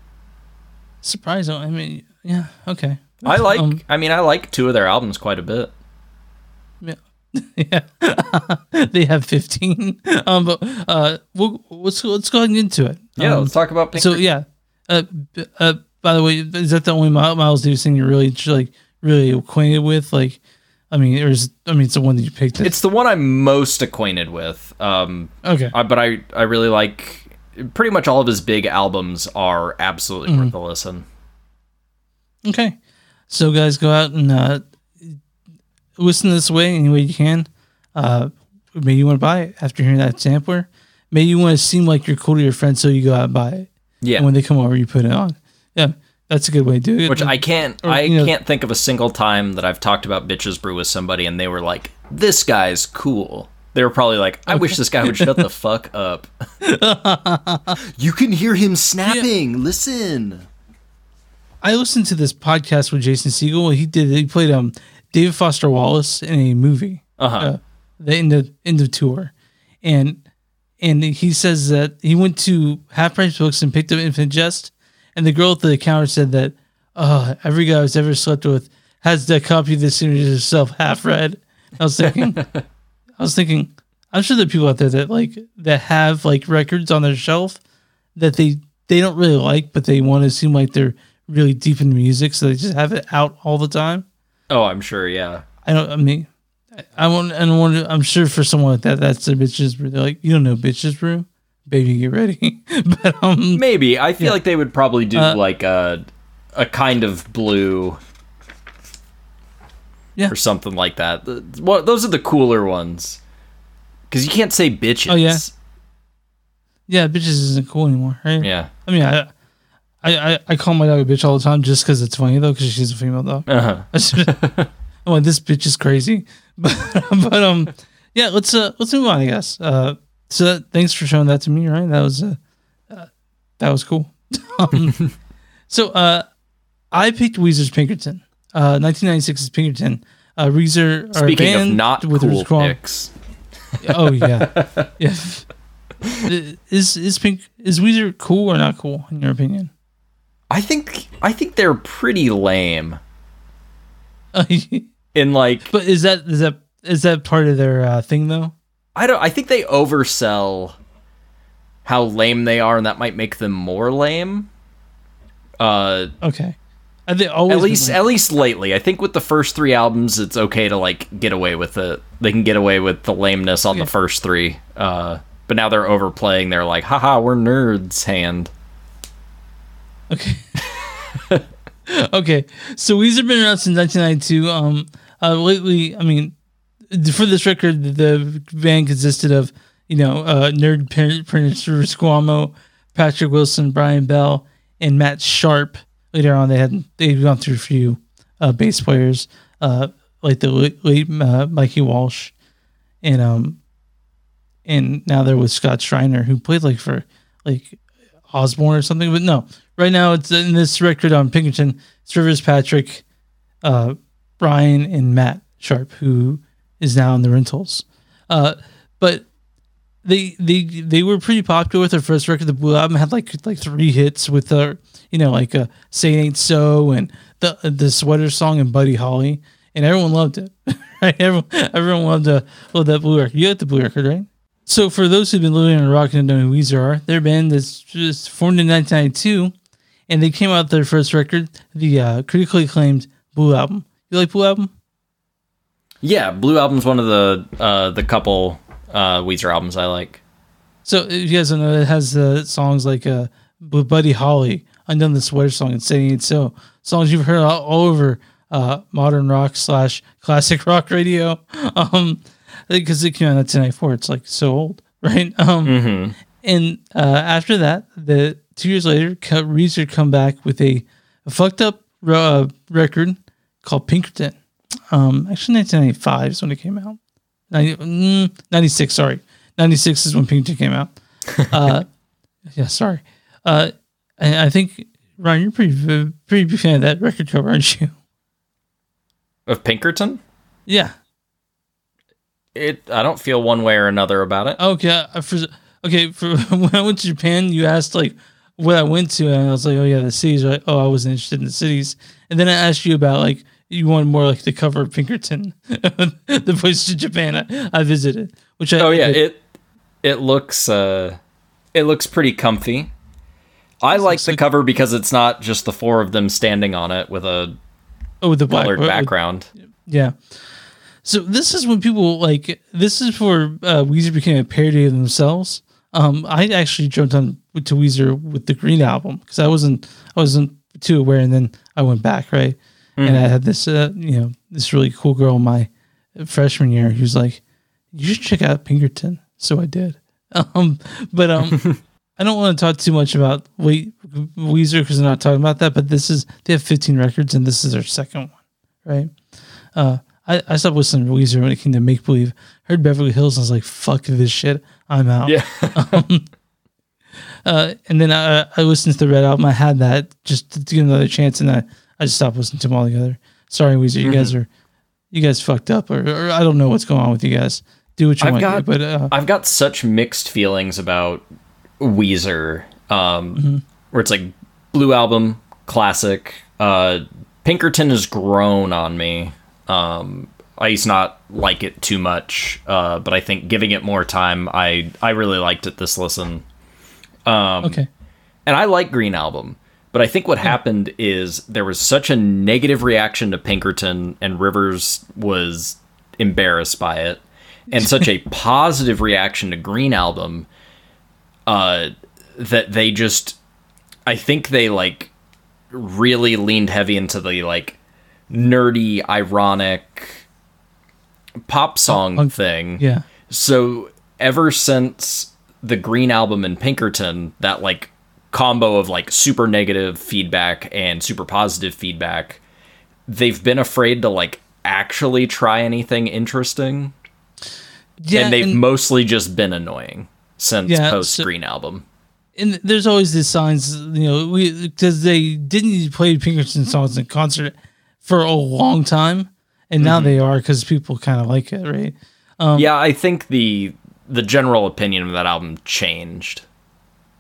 S1: Surprise! I mean, yeah, okay.
S2: I like.
S1: Um,
S2: I mean, I like two of their albums quite a bit. [laughs]
S1: Yeah, [laughs] they have 15. [laughs] Um, but uh, we'll, let's let's go ahead and get into it.
S2: Yeah,
S1: Um,
S2: let's talk about.
S1: so
S2: Pinkerton.
S1: yeah. Uh, uh, by the way, is that the only Mi- Miles Davis thing you're really like really acquainted with? Like, I mean, there's, I mean, it's the one that you picked.
S2: it's the one I'm most acquainted with. Um,
S1: okay.
S2: I, but I I really like. Pretty much all of his big albums are absolutely
S1: Mm-hmm.
S2: worth a listen.
S1: Okay. So guys, go out and uh, listen this way any way you can. Uh, maybe you want to buy it after hearing that sampler. Maybe you want to seem like you're cool to your friends, so you go out and buy it.
S2: Yeah,
S1: And when they come over, you put it on. Yeah, that's a good way to do it.
S2: Which I can't
S1: Or,
S2: I
S1: you know-
S2: can't think of a single time that I've talked about bitches brew with somebody and they were like, "This guy's cool." They were probably like, "I wish this guy would shut the [laughs] fuck up." you can hear him snapping. Listen.
S1: I listened to this podcast with Jason Segel. He did. He played um David Foster Wallace in a movie.
S2: Uh-huh.
S1: Uh, the end of end of tour, and and he says that he went to Half Price Books and picked up Infinite Jest, and the girl at the counter said that, uh, every guy I've ever slept with has the copy of this image herself half read. I was thinking, [laughs] I was thinking, I'm sure there are people out there that like that have like records on their shelf that they they don't really like, but they want to seem like they're really deep into music, so they just have it out all the time.
S2: Oh, I'm sure, yeah.
S1: I don't. I mean, I, want. I don't want to. I'm sure for someone like that, that's a bitches brew. They're like, you don't know bitches brew, baby, get ready. [laughs] but um,
S2: Maybe. I feel like they would probably do
S1: Uh,
S2: like a a kind of blue
S1: Yeah.
S2: or something like that. Well, those are the cooler ones. Cuz you can't say bitches.
S1: Oh, yeah? yeah, bitches isn't cool anymore, right?
S2: Yeah.
S1: I mean, I, I, I, I call my dog a bitch all the time just because it's funny though, because she's a female dog.
S2: Uh-huh.
S1: I [laughs] should- I'm like, this bitch is crazy. [laughs] But but um yeah, let's uh let's move on, I guess. Uh so thanks for showing that to me, Ryan. That was uh, uh that was cool. [laughs] um, so uh I picked Weezer's Pinkerton. Uh 1996's Pinkerton. Uh Weezer
S2: Speaking of not
S1: with
S2: cool picks.
S1: Oh yeah. yeah. Is is Pink is Weezer cool or not cool in your opinion?
S2: I think I think they're pretty lame. [laughs] In like but
S1: is that is that is that part of their uh, thing though?
S2: I don't I think they oversell how lame they are and that might make them more lame. Uh
S1: Okay. Are they always
S2: at least at least lately. I think with the first 3 albums it's okay to like get away with it. They can get away with the lameness on
S1: Yeah.
S2: the first 3. Uh but now they're overplaying They're like haha we're nerds hand.
S1: Okay. [laughs] okay. So Weezer been around since 1992. Um, uh, lately, I mean, for this record, the band consisted of you know uh, nerd Rivers Cuomo, Patrick Wilson, Brian Bell, and Matt Sharp. Later on, they had they've gone through a few uh, bass players, uh, like the late, late uh, Mikey Welsh, and um, and now they're with Scott Shriner, who played like for like Osborne or something. But no, right now it's in this record on Pinkerton. It's Rivers Patrick, uh, Brian, and Matt Sharp, who is now in the Rentals. Uh, but they they they were pretty popular with their first record. The Blue Album had like like three hits with the you know like uh, "Say It Ain't So" and the the Sweater Song and Buddy Holly, and everyone loved it. [laughs] right? Everyone everyone loved uh, loved that Blue record. You got the Blue record, right? So for those who've been living in rock and don't know who Weezer are, their band is just formed in 1992, and they came out their first record, the uh, critically acclaimed Blue Album. You like Blue Album?
S2: Yeah, Blue Album's one of the uh the couple uh Weezer albums I like.
S1: So if you guys don't know, it has uh, songs like uh, with Buddy Holly, Undone the Sweater Song, and Saying It So. Songs you've heard all, all over uh, modern rock slash classic [laughs] rock radio. [laughs] Um, because it came out in 1994, it's like so old, [laughs] right? Um,
S2: Mhm.
S1: and uh, after that, the two years later, Co- Weezer come back with a, a fucked up uh, record called Pinkerton. Um, actually, 1995 is when it came out. 90, mm, 96, sorry. 96 is when Pinkerton came out. [laughs] Uh, yeah, sorry. Uh, and I think Ryan, you're pretty pretty big fan of that record cover, aren't you?
S2: Of Pinkerton?
S1: Yeah.
S2: It. I don't feel one way or another about it.
S1: Okay. uh, For, okay. For [laughs] when I went to Japan, you asked like what I went to, and I was like, oh yeah, the cities. Like, Oh, I wasn't interested in the cities. And then I asked you about like you wanted more like the cover of Pinkerton, [laughs] the place to Japan I, I visited. Which I
S2: Oh yeah,
S1: it,
S2: it it looks uh it looks pretty comfy. I like the cover because it's not just the four of them standing on it with a
S1: oh with the black
S2: colored
S1: with-
S2: background.
S1: Yeah. So this is when people like this is for uh, Weezer became a parody of themselves. Um, I actually jumped on to Weezer with the Green album because I wasn't I wasn't too aware, and then I went back right, and I had this uh, you know this really cool girl in my freshman year who's like, you should check out Pinkerton. So I did. [laughs] Um, but um, [laughs] I don't want to talk too much about we Weezer because I'm not talking about that. But this is they have 15 records, and this is their second one, right? Uh, I, I stopped listening to Weezer when it came to Make Believe. Heard Beverly Hills, and I was like, "Fuck this shit, I'm out."
S2: Yeah. [laughs]
S1: Uh, and then I, I listened to the Red album. I had that just to give another chance, and I, I just stopped listening to them altogether. Sorry, Weezer, you guys
S2: Mm-hmm.
S1: are you guys fucked up, or, or I don't know what's going on with you guys. Do what you
S2: I've
S1: want,
S2: got-
S1: but uh,
S2: I've got such mixed feelings about Weezer, um,
S1: Mm-hmm.
S2: where it's like Blue Album, classic. Uh, Pinkerton has grown on me. Um, I used to not like it too much, uh, but I think giving it more time, I I really liked it this listen.
S1: okay,
S2: and I like Green Album, but I think what happened is there was such a negative reaction to Pinkerton, and Rivers was embarrassed by it, and [laughs] such a positive reaction to Green Album, uh, that they just, I think they like really leaned heavy into the like nerdy, ironic pop song
S1: punk-
S2: thing.
S1: yeah,
S2: So ever since the Green Album and Pinkerton, that like combo of like super negative feedback and super positive feedback, they've been afraid to like actually try anything interesting.
S1: yeah.
S2: and they've
S1: and-
S2: mostly just been annoying since
S1: Yeah,
S2: post
S1: so-
S2: Green Album.
S1: and there's always these signs, you know, we because they didn't play Pinkerton songs in concert for a long time, and now they are because people kind of like it, right? Um,
S2: yeah, I think the the general opinion of that album changed.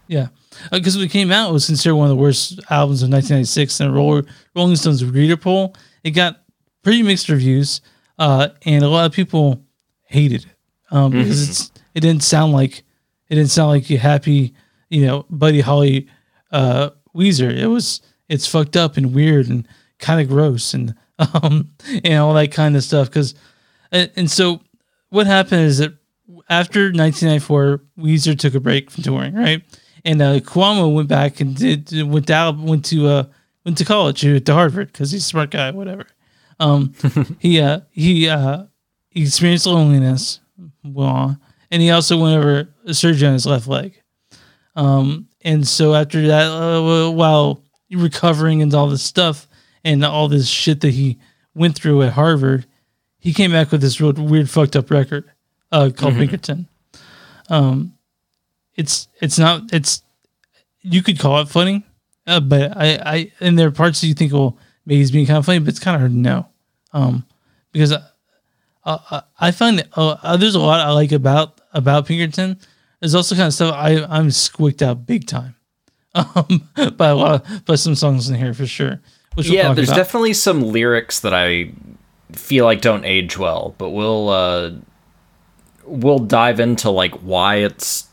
S1: Yeah, because when it came out, it was considered one of the worst albums of 1996, and Roller, Rolling Stone's reader poll. It got pretty mixed reviews, uh, and a lot of people hated it um, because it's it didn't sound like it didn't sound like a happy, you know, Buddy Holly uh, Weezer. It was it's fucked up and weird and kind of gross and [laughs] um and all that kind of stuff. Because and, and so what happened is that after 1994, Weezer took a break from touring, right? And uh, Cuomo went back and did went down went to uh went to college to Harvard because he's a smart guy, whatever. Um, [laughs] he uh he uh he experienced loneliness, well, and he also went over a surgery on his left leg. Um, and so after that, uh, while recovering and all this stuff and all this shit that he went through at Harvard, he came back with this real weird fucked up record uh, called Pinkerton. Um, it's it's not it's you could call it funny, uh, but I I and there are parts that you think well maybe he's being kind of funny, but it's kind of hard to know, um, because I, I, I find that, uh, there's a lot I like about about Pinkerton. There's also kind of stuff I I'm squeaked out big time, [laughs] um, by a lot by some songs in here for sure.
S2: Yeah, there's
S1: about.
S2: definitely some lyrics that I feel like don't age well, but we'll uh we'll dive into like why it's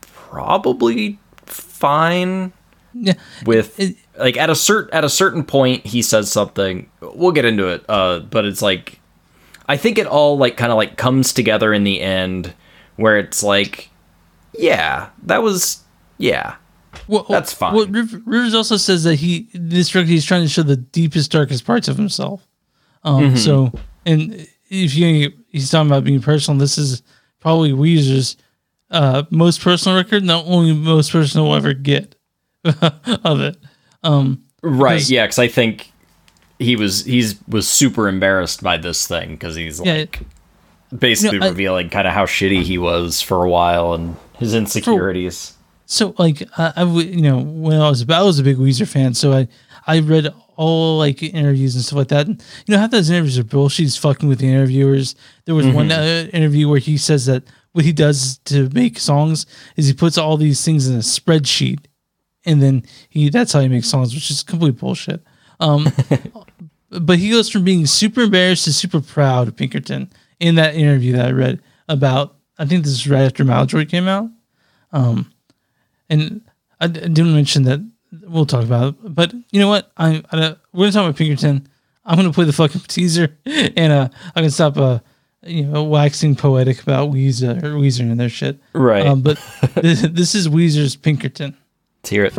S2: probably fine
S1: yeah.
S2: with
S1: It-
S2: like at a cert at a certain point he says something we'll get into it uh but it's like I think it all like kind of like comes together in the end where it's like yeah, that was yeah.
S1: Well,
S2: That's fine.
S1: Well, Rivers also says that he this record he's trying to show the deepest, darkest parts of himself. Um,
S2: Mm-hmm.
S1: So, and if you he's talking about being personal, this is probably Weezer's uh, most personal record, and the only most personal we'll ever get [laughs] of it. Um,
S2: Right.
S1: Because-
S2: Yeah, because I think he was he's was super embarrassed by this thing because he's
S1: Yeah.
S2: like basically
S1: You know,
S2: revealing kind of how shitty he was for a while and his insecurities.
S1: So like I, I w- you know when I was about I was a big Weezer fan, so I I read all like interviews and stuff like that. And, you know half those interviews are bullshit. He's fucking with the interviewers. There was one uh, interview where he says that what he does to make songs is he puts all these things in a spreadsheet, and then he that's how he makes songs, which is complete bullshit. Um, [laughs] but he goes from being super embarrassed to super proud of Pinkerton in that interview that I read about. I think this is right after Maladroit came out. Um, and I, d- didn't mention that we'll talk about it, but you know what? I, I we're gonna talk about Pinkerton. I'm gonna play the fucking [laughs] teaser, and uh, I can stop uh, you know, waxing poetic about Weezer or Weezer and their shit.
S2: Right.
S1: Um, but [laughs] this, this is Weezer's Pinkerton.
S2: Let's hear
S3: it.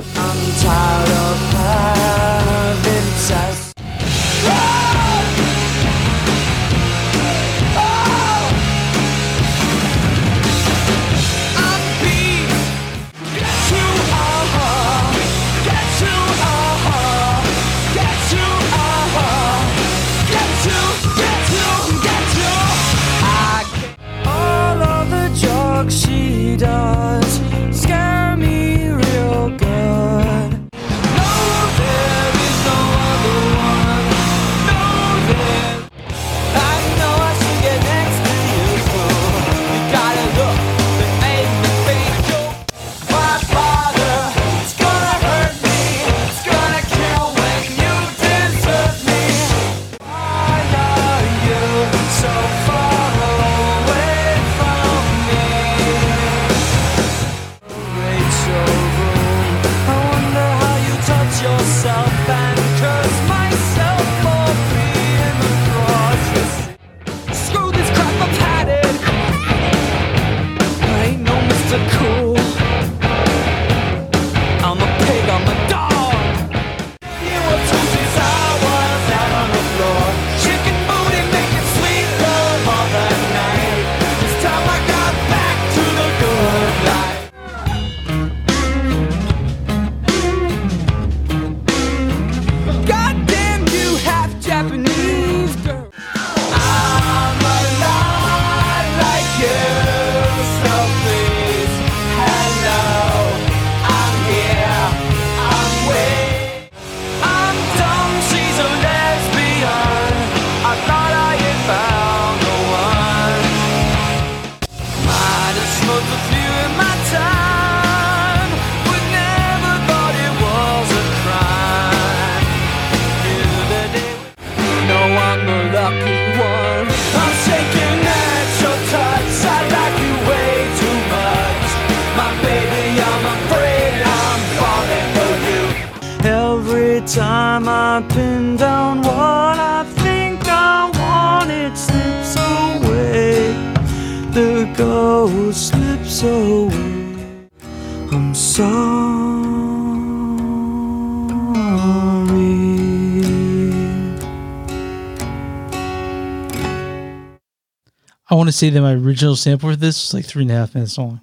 S1: Say that my original sample for this was like three and a half minutes long.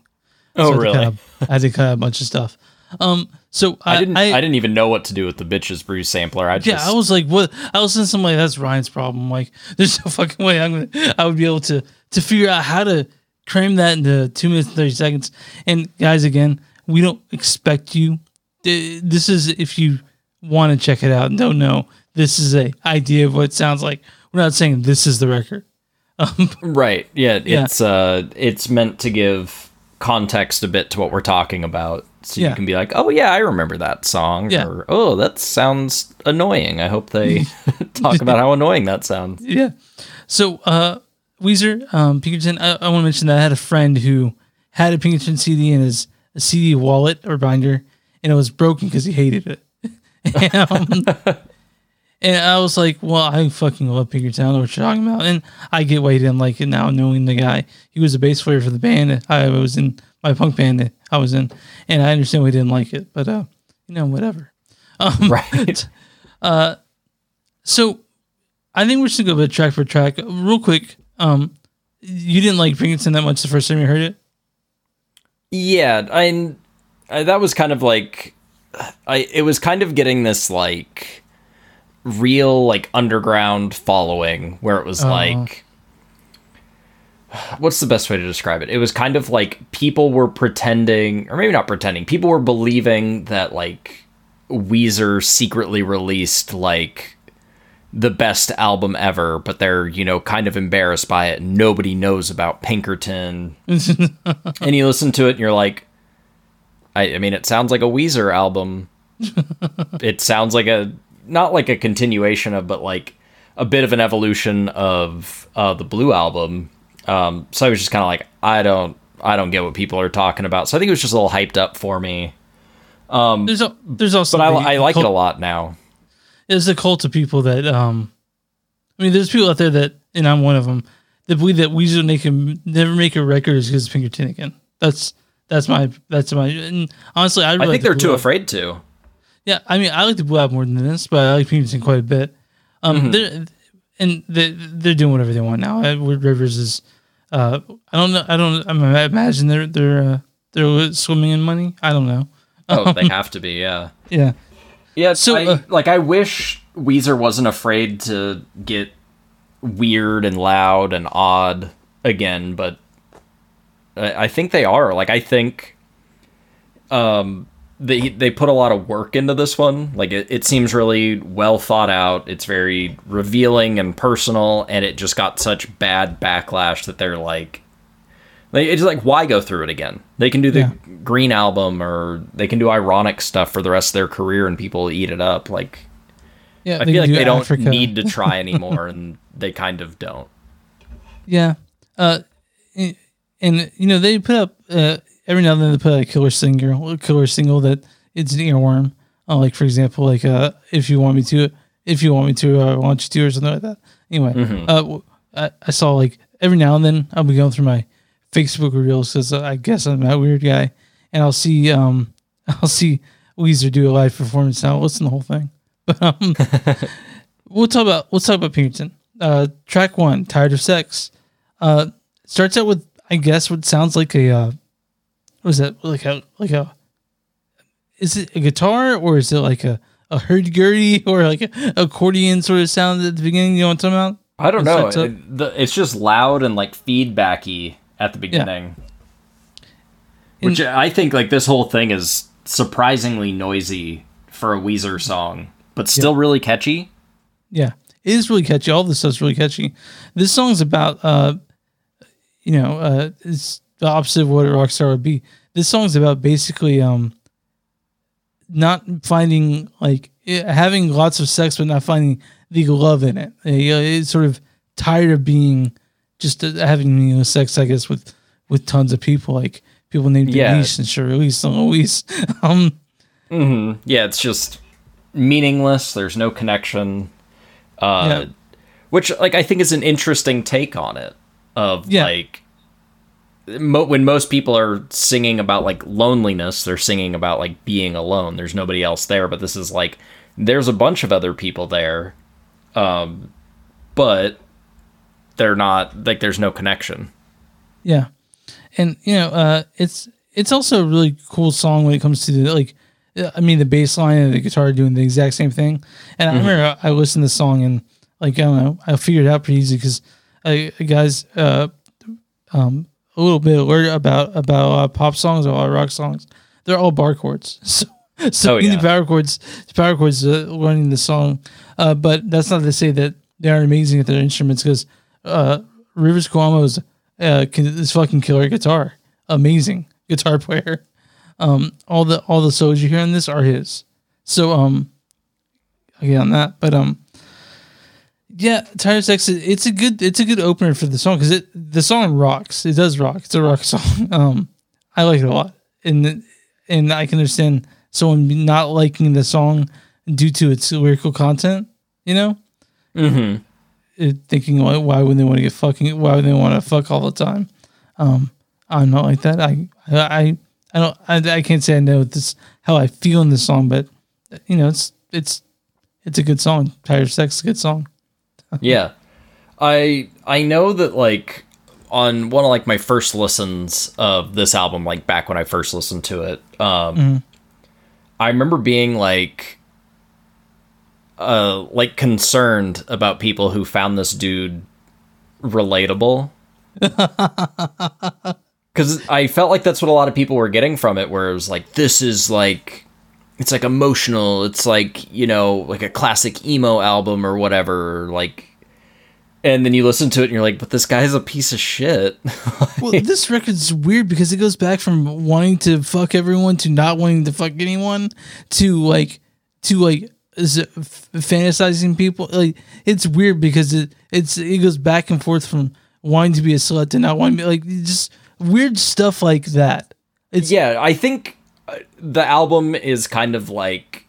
S2: Oh,
S1: So I had
S2: really?
S1: cut I had to cut out a bunch of stuff. Um, so
S2: I didn't. I, didn't even know what to do with the bitches brew sampler. I just.
S1: Yeah, I was like, what? I was in some like that's Ryan's problem. Like, [laughs] there's no fucking way I'm gonna. I would be able to to figure out how to cram that into two minutes and thirty seconds. And guys, again, we don't expect you. This is if you want to check it out and don't know. This is a idea of what it sounds like. We're not saying this is the record. [laughs]
S2: right. Yeah. [laughs]
S1: Yeah.
S2: It's uh. It's meant to give context a bit to what we're talking about, so
S1: Yeah.
S2: you can be like, oh yeah, I remember that song.
S1: Yeah.
S2: Or oh, that sounds annoying. I hope they [laughs] talk about how annoying that sounds.
S1: Yeah. So, uh, Weezer, um, Pinkerton, I, I want to mention that I had a friend who had a Pinkerton CD in his a CD wallet or binder, and it was broken because he hated it. and, um, and I was like, well, I fucking love Pinkerton. I know what you're talking about. And I get why he didn't like it now, knowing the guy. He was a bass player for the band. I was in my punk band that I was in, and I understand why he didn't like it, but, uh, you know, whatever. [laughs] Um,
S2: Right. [laughs]
S1: So I think we should go bit track for track. Real quick, um you didn't like Pinkerton that much the first time you heard it?
S2: Yeah, I, I that was kind of like I it was kind of getting this like real like underground following where it was uh-huh. like [sighs] what's the best way to describe it? It was kind of like people were pretending, or maybe not pretending, people were believing that like Weezer secretly released like the best album ever, but they're, you know, kind of embarrassed by it. Nobody knows about Pinkerton. [laughs] and you listen to it and you're like, I, I mean, it sounds like a Weezer album. [laughs] it sounds like a, not like a continuation of, but like a bit of an evolution of uh, the Blue album. Um, so I was just kind of like, I don't, I don't get what people are talking about. So I think it was just a little hyped up for me.
S1: There's a, there's also
S2: But I, I like it
S1: cult-
S2: a lot now.
S1: There's a cult of people that um, I mean, there's people out there that, and I'm one of them, that believe that Weezer make him never make a record as good as Pinkerton again. That's that's my that's my. And honestly, I, really
S2: I think
S1: the
S2: they're too afraid to.
S1: Yeah, I mean, I like the Blue Album more than this, but I like Pinkerton quite a bit. Um,
S2: Mm-hmm.
S1: they're and they they're doing whatever they want now. Edward Rivers is, uh, I don't know, I don't, I imagine they're they're uh, they're swimming in money. I don't know.
S2: Oh, they have to be, yeah. [laughs]
S1: Yeah,
S2: Yeah,
S1: So,
S2: so I,
S1: uh,
S2: like I wish Weezer wasn't afraid to get weird and loud and odd again, but I, I think they are. Like I think um they they put a lot of work into this one. Like it, it seems really well thought out. It's very revealing and personal, and it just got such bad backlash that they're like like, it's like why go through it again? They can do the
S1: Yeah.
S2: Green album or they can do ironic stuff for the rest of their career and people eat it up. Like
S1: yeah.
S2: I feel like
S1: do
S2: they don't need to try [laughs] anymore and they kind of don't.
S1: Yeah. Uh, and, and, you know they put up uh, every now and then they put out a killer single, a killer single that it's an earworm. Uh, like for example, like uh, if you want me to, if you want me to, uh, I want you to, or something like that. Anyway, uh, w- I, I saw like every now and then I'll be going through my Facebook reels because I guess I'm that weird guy, and I'll see um [laughs] I'll see Weezer do a live performance. I'll listen to the whole thing, [laughs] but um, we'll talk about we'll talk about Pinkerton. Uh, track one, "Tired of Sex." Uh, starts out with I guess what sounds like a uh, what is that like a like a is it a guitar or is it like a a hurdy gurdy or like a accordion sort of sound at the beginning? You know what I'm talking about?
S2: I don't know. It- the- it's just loud and like feedbacky at the beginning. Which I think like this whole thing is surprisingly noisy for a Weezer song, but still really catchy.
S1: Yeah, it is really catchy. All this stuff's really catchy. This song's about, uh, you know, uh, it's the opposite of what a rock star would be. This song's about basically, um, not finding like eh, having lots of sex, but not finding the love in it. Uh, It's sort of tired of being just uh, having you know sex, I guess, with with tons of people, like people named
S2: Yeah.
S1: Denise and Charlize and Louise. [laughs] um,
S2: Yeah, it's just meaningless. There's no connection. Uh,
S1: Yeah.
S2: Which like I think is an interesting take on it. Of
S1: Yeah.
S2: like mo- when most people are singing about like loneliness, they're singing about like being alone. There's nobody else there, but this is like there's a bunch of other people there, um, but they're not like there's no connection.
S1: Yeah, and you know, uh, it's it's also a really cool song when it comes to the like, I mean, the bass line and the guitar doing the exact same thing. And I remember I listened to the song and like I don't know, I figured it out pretty easy because guys, uh, um, a little bit alert about about uh, pop songs or rock songs. They're all bar chords, [laughs] so so
S2: Oh, yeah.
S1: power chords, power chords uh, learning the song. Uh, but that's not to say that they aren't amazing at their instruments because uh, Rivers Cuomo's uh, can, is fucking killer guitar, amazing guitar [laughs] player. Um, all the all the solos you hear in this are his. So um, again on that, but um, yeah, Tired of Sex. It's a good it's a good opener for the song because it the song rocks. It does rock. It's a rock [laughs] song. Um, I like it a lot, and and I can understand someone not liking the song due to its lyrical content. You know,
S2: Mm-hmm.
S1: it, thinking why, why would they want to get fucking why would they want to fuck all the time um i'm not like that i i i don't i, I can't say i know this how i feel in this song but you know it's it's it's a good song tired of sex is a good song
S2: Yeah. I I know that like on one of like my first listens of this album, like back when I first listened to it, um I remember being like uh like concerned about people who found this dude relatable [laughs] Because I felt like that's what a lot of people were getting from it, where it was like, this is like, it's like emotional. It's like, you know, like a classic emo album or whatever. Like, and then you listen to it and you're like, but this guy's a piece of shit. [laughs]
S1: Well, this record's weird because it goes back from wanting to fuck everyone to not wanting to fuck anyone to like to like is it f- fantasizing people. Like it's weird because it it's it goes back and forth from wanting to be a slut to not wanting to be like just weird stuff like that. It's
S2: yeah, I think the album is kind of like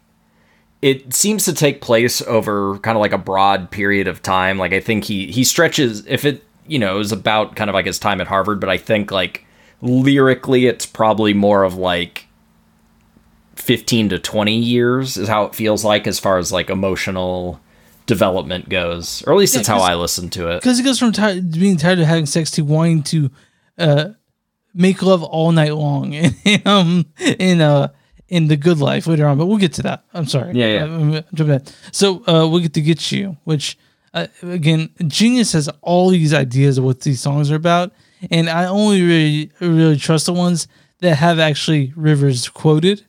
S2: it seems to take place over kind of like a broad period of time. Like I think he he stretches if it you know is about kind of like his time at Harvard, but I think like lyrically it's probably more of like 15 to 20 years is how it feels like as far as like emotional development goes or at least that's how i listen to it
S1: because it goes from ti being tired of having sex to wanting to uh, make love all night long [laughs] in um in uh in the good life later on. But we'll get to that. I'm sorry.
S2: Yeah, yeah.
S1: I'm, I'm jumping ahead. So uh, we'll get to Getchoo, which uh, again, Genius has all these ideas of what these songs are about, and I only really really trust the ones that have actually Rivers quoted.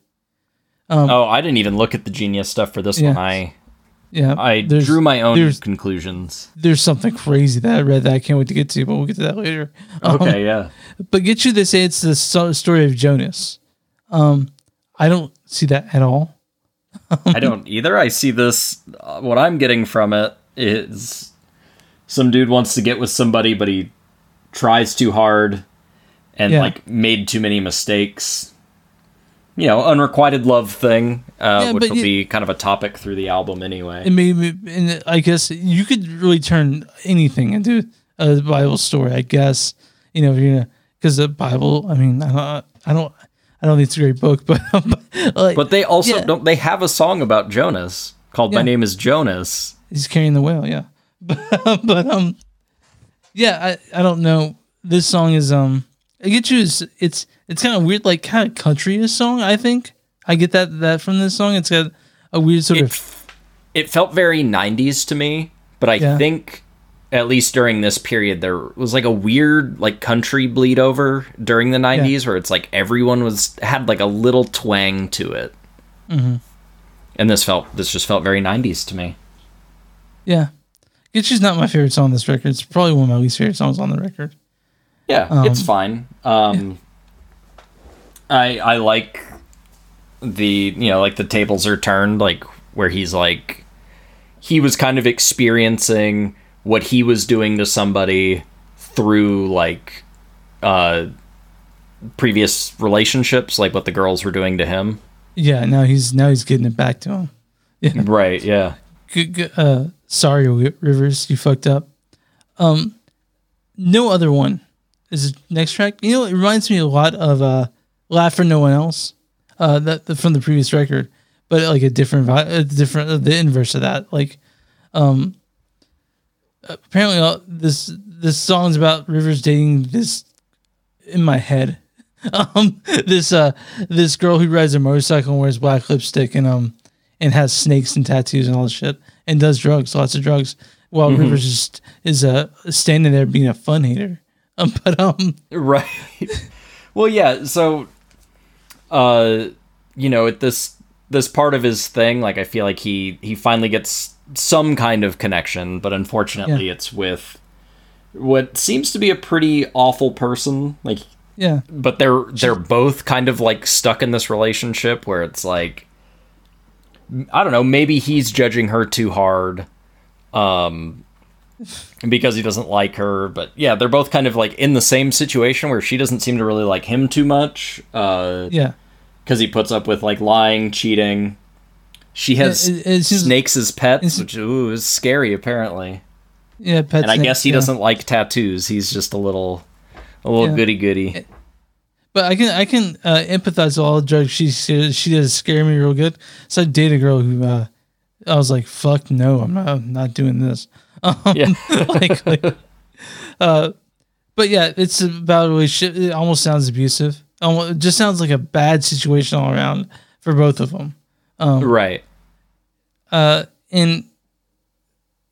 S2: oh i didn't even look at the genius stuff for this
S1: Yeah.
S2: one i
S1: Yeah,
S2: i drew my own
S1: There's
S2: conclusions
S1: there's something crazy that I read that I can't wait to get to, but we'll get to that later. [laughs] Um,
S2: okay yeah
S1: But Getchoo, this: it's the story of Jonas. Um, I don't see that at all. [laughs]
S2: I don't either. I see this. Uh, what I'm getting from it is some dude wants to get with somebody, but he tries too hard and
S1: Yeah.
S2: like made too many mistakes. You know, unrequited love thing, uh,
S1: Yeah,
S2: which will
S1: you-
S2: be kind of a topic through the album anyway.
S1: And maybe, and I guess you could really turn anything into a Bible story. I guess you know you're because the Bible. I mean, I don't, I don't, I don't think it's a great book, but, [laughs] but like,
S2: but they also
S1: Yeah.
S2: don't. They have a song about Jonas called "My Name Is Jonas."
S1: he's carrying the whale. Yeah, but, [laughs] but um, yeah, I, I don't know. This song is um, I get you. Is it's it's kind of weird, like kind of country song. I think I get that that from this song. It's got a weird sort of
S2: It, it felt very 90s to me, but I
S1: Yeah.
S2: think at least during this period there was like a weird like country bleed over during the 90s where it's like everyone was had like a little twang to it.
S1: Mm-hmm.
S2: And this felt this just felt very 90s to me.
S1: Yeah. Getchoo's not my favorite song on this record. It's probably one of my least favorite songs on the record.
S2: Yeah, it's fine. Um I I like the you know like the tables are turned like where he's like he was kind of experiencing what he was doing to somebody through like uh previous relationships like what the girls were doing to him
S1: Yeah, now he's now he's getting it back to him. [laughs]
S2: right yeah
S1: Good, good, uh, sorry, Rivers, you fucked up. Um, no other one is the next track. You know, it reminds me a lot of uh, "Laugh for No One Else," uh, that from the previous record, but like a different, a different, the inverse of that. Like, um, apparently, uh, this this song's about Rivers dating this in my head. [laughs] Um, this uh, this girl who rides a motorcycle and wears black lipstick and um, and has snakes and tattoos and all this shit and does drugs, lots of drugs, while Rivers just is uh standing there being a fun hater. [laughs] But um,
S2: right well yeah so uh you know at this this part of his thing like i feel like he he finally gets some kind of connection but unfortunately
S1: Yeah.
S2: it's with what seems to be a pretty awful person like
S1: yeah,
S2: but they're they're both kind of like stuck in this relationship where it's like I don't know, maybe he's judging her too hard um [laughs] because he doesn't like her, but yeah, they're both kind of like in the same situation where she doesn't seem to really like him too much uh
S1: yeah,
S2: cuz he puts up with like lying, cheating. She has
S1: it- it seems-
S2: snakes as pets, which ooh, is scary apparently.
S1: yeah. Pet
S2: And I
S1: snakes,
S2: guess he
S1: yeah.
S2: doesn't like tattoos. He's just a little a little
S1: Yeah.
S2: goody goody.
S1: But I can I can uh, empathize with all the drugs she she she does scare me real good. So I date a girl who uh, I was like, fuck no, I'm not I'm not doing this. Um,
S2: Yeah.
S1: like, like uh, but yeah, it's about relationship. It almost sounds abusive. Almost, it just sounds like a bad situation all around for both of them.
S2: right.
S1: Uh, and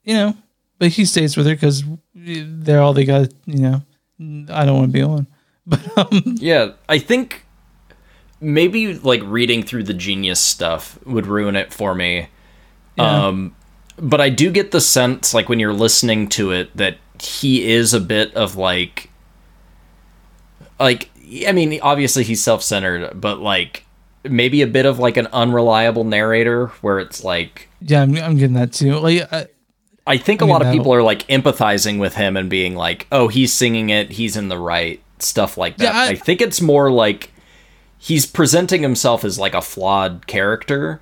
S1: you know, but he stays with her because they're all they got. You know, I don't want to be on. [laughs] But um,
S2: Yeah, I think maybe like reading through the genius stuff would ruin it for me.
S1: Yeah.
S2: Um but I do get the sense like when you're listening to it that he is a bit of like like I mean obviously he's self-centered but like maybe a bit of like an unreliable narrator where it's like
S1: yeah, I'm, I'm getting that too. Like, I,
S2: I think
S1: I
S2: a lot of people are like empathizing with him and being like, "Oh, he's singing it, he's in the right." Stuff like that.
S1: Yeah, I-
S2: I, think it's more like he's presenting himself as like a flawed character,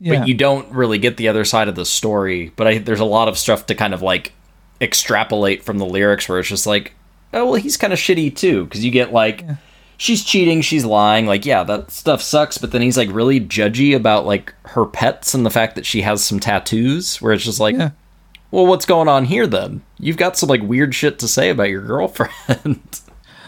S1: yeah,
S2: but you don't really get the other side of the story. But I, there's a lot of stuff to kind of like extrapolate from the lyrics where it's just like, "Oh, well, he's kind of shitty too," because you get like. She's cheating, she's lying, like, yeah, that stuff sucks, but then he's like really judgy about like her pets and the fact that she has some tattoos, where it's just like,
S1: yeah.
S2: well, what's going on here then? You've got some like weird shit to say about your [laughs] girlfriend.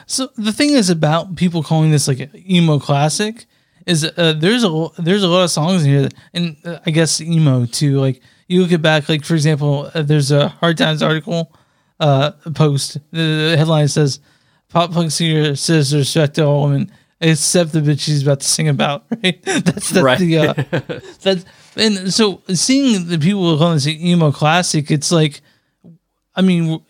S1: So the thing is about people calling this like an emo classic is uh, there's a there's a lot of songs in here, that, and uh, I guess emo too. Like you look at back, like for example, uh, there's a Hard Times article uh, post. The, the headline says, "Pop punk singer says respect to all women except the bitch she's about to sing about." [laughs] Right? That's that's
S2: Right.
S1: the uh, [laughs] that's and so seeing the people calling this an emo classic, it's like, I mean,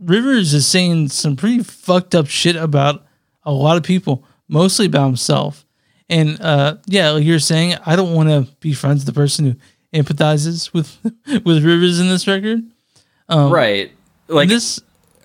S1: Rivers is saying some pretty fucked up shit about a lot of people, mostly about himself. And uh, yeah, like you're saying, I don't want to be friends with the person who empathizes with [laughs] with Rivers in this record.
S2: right. Like
S1: this,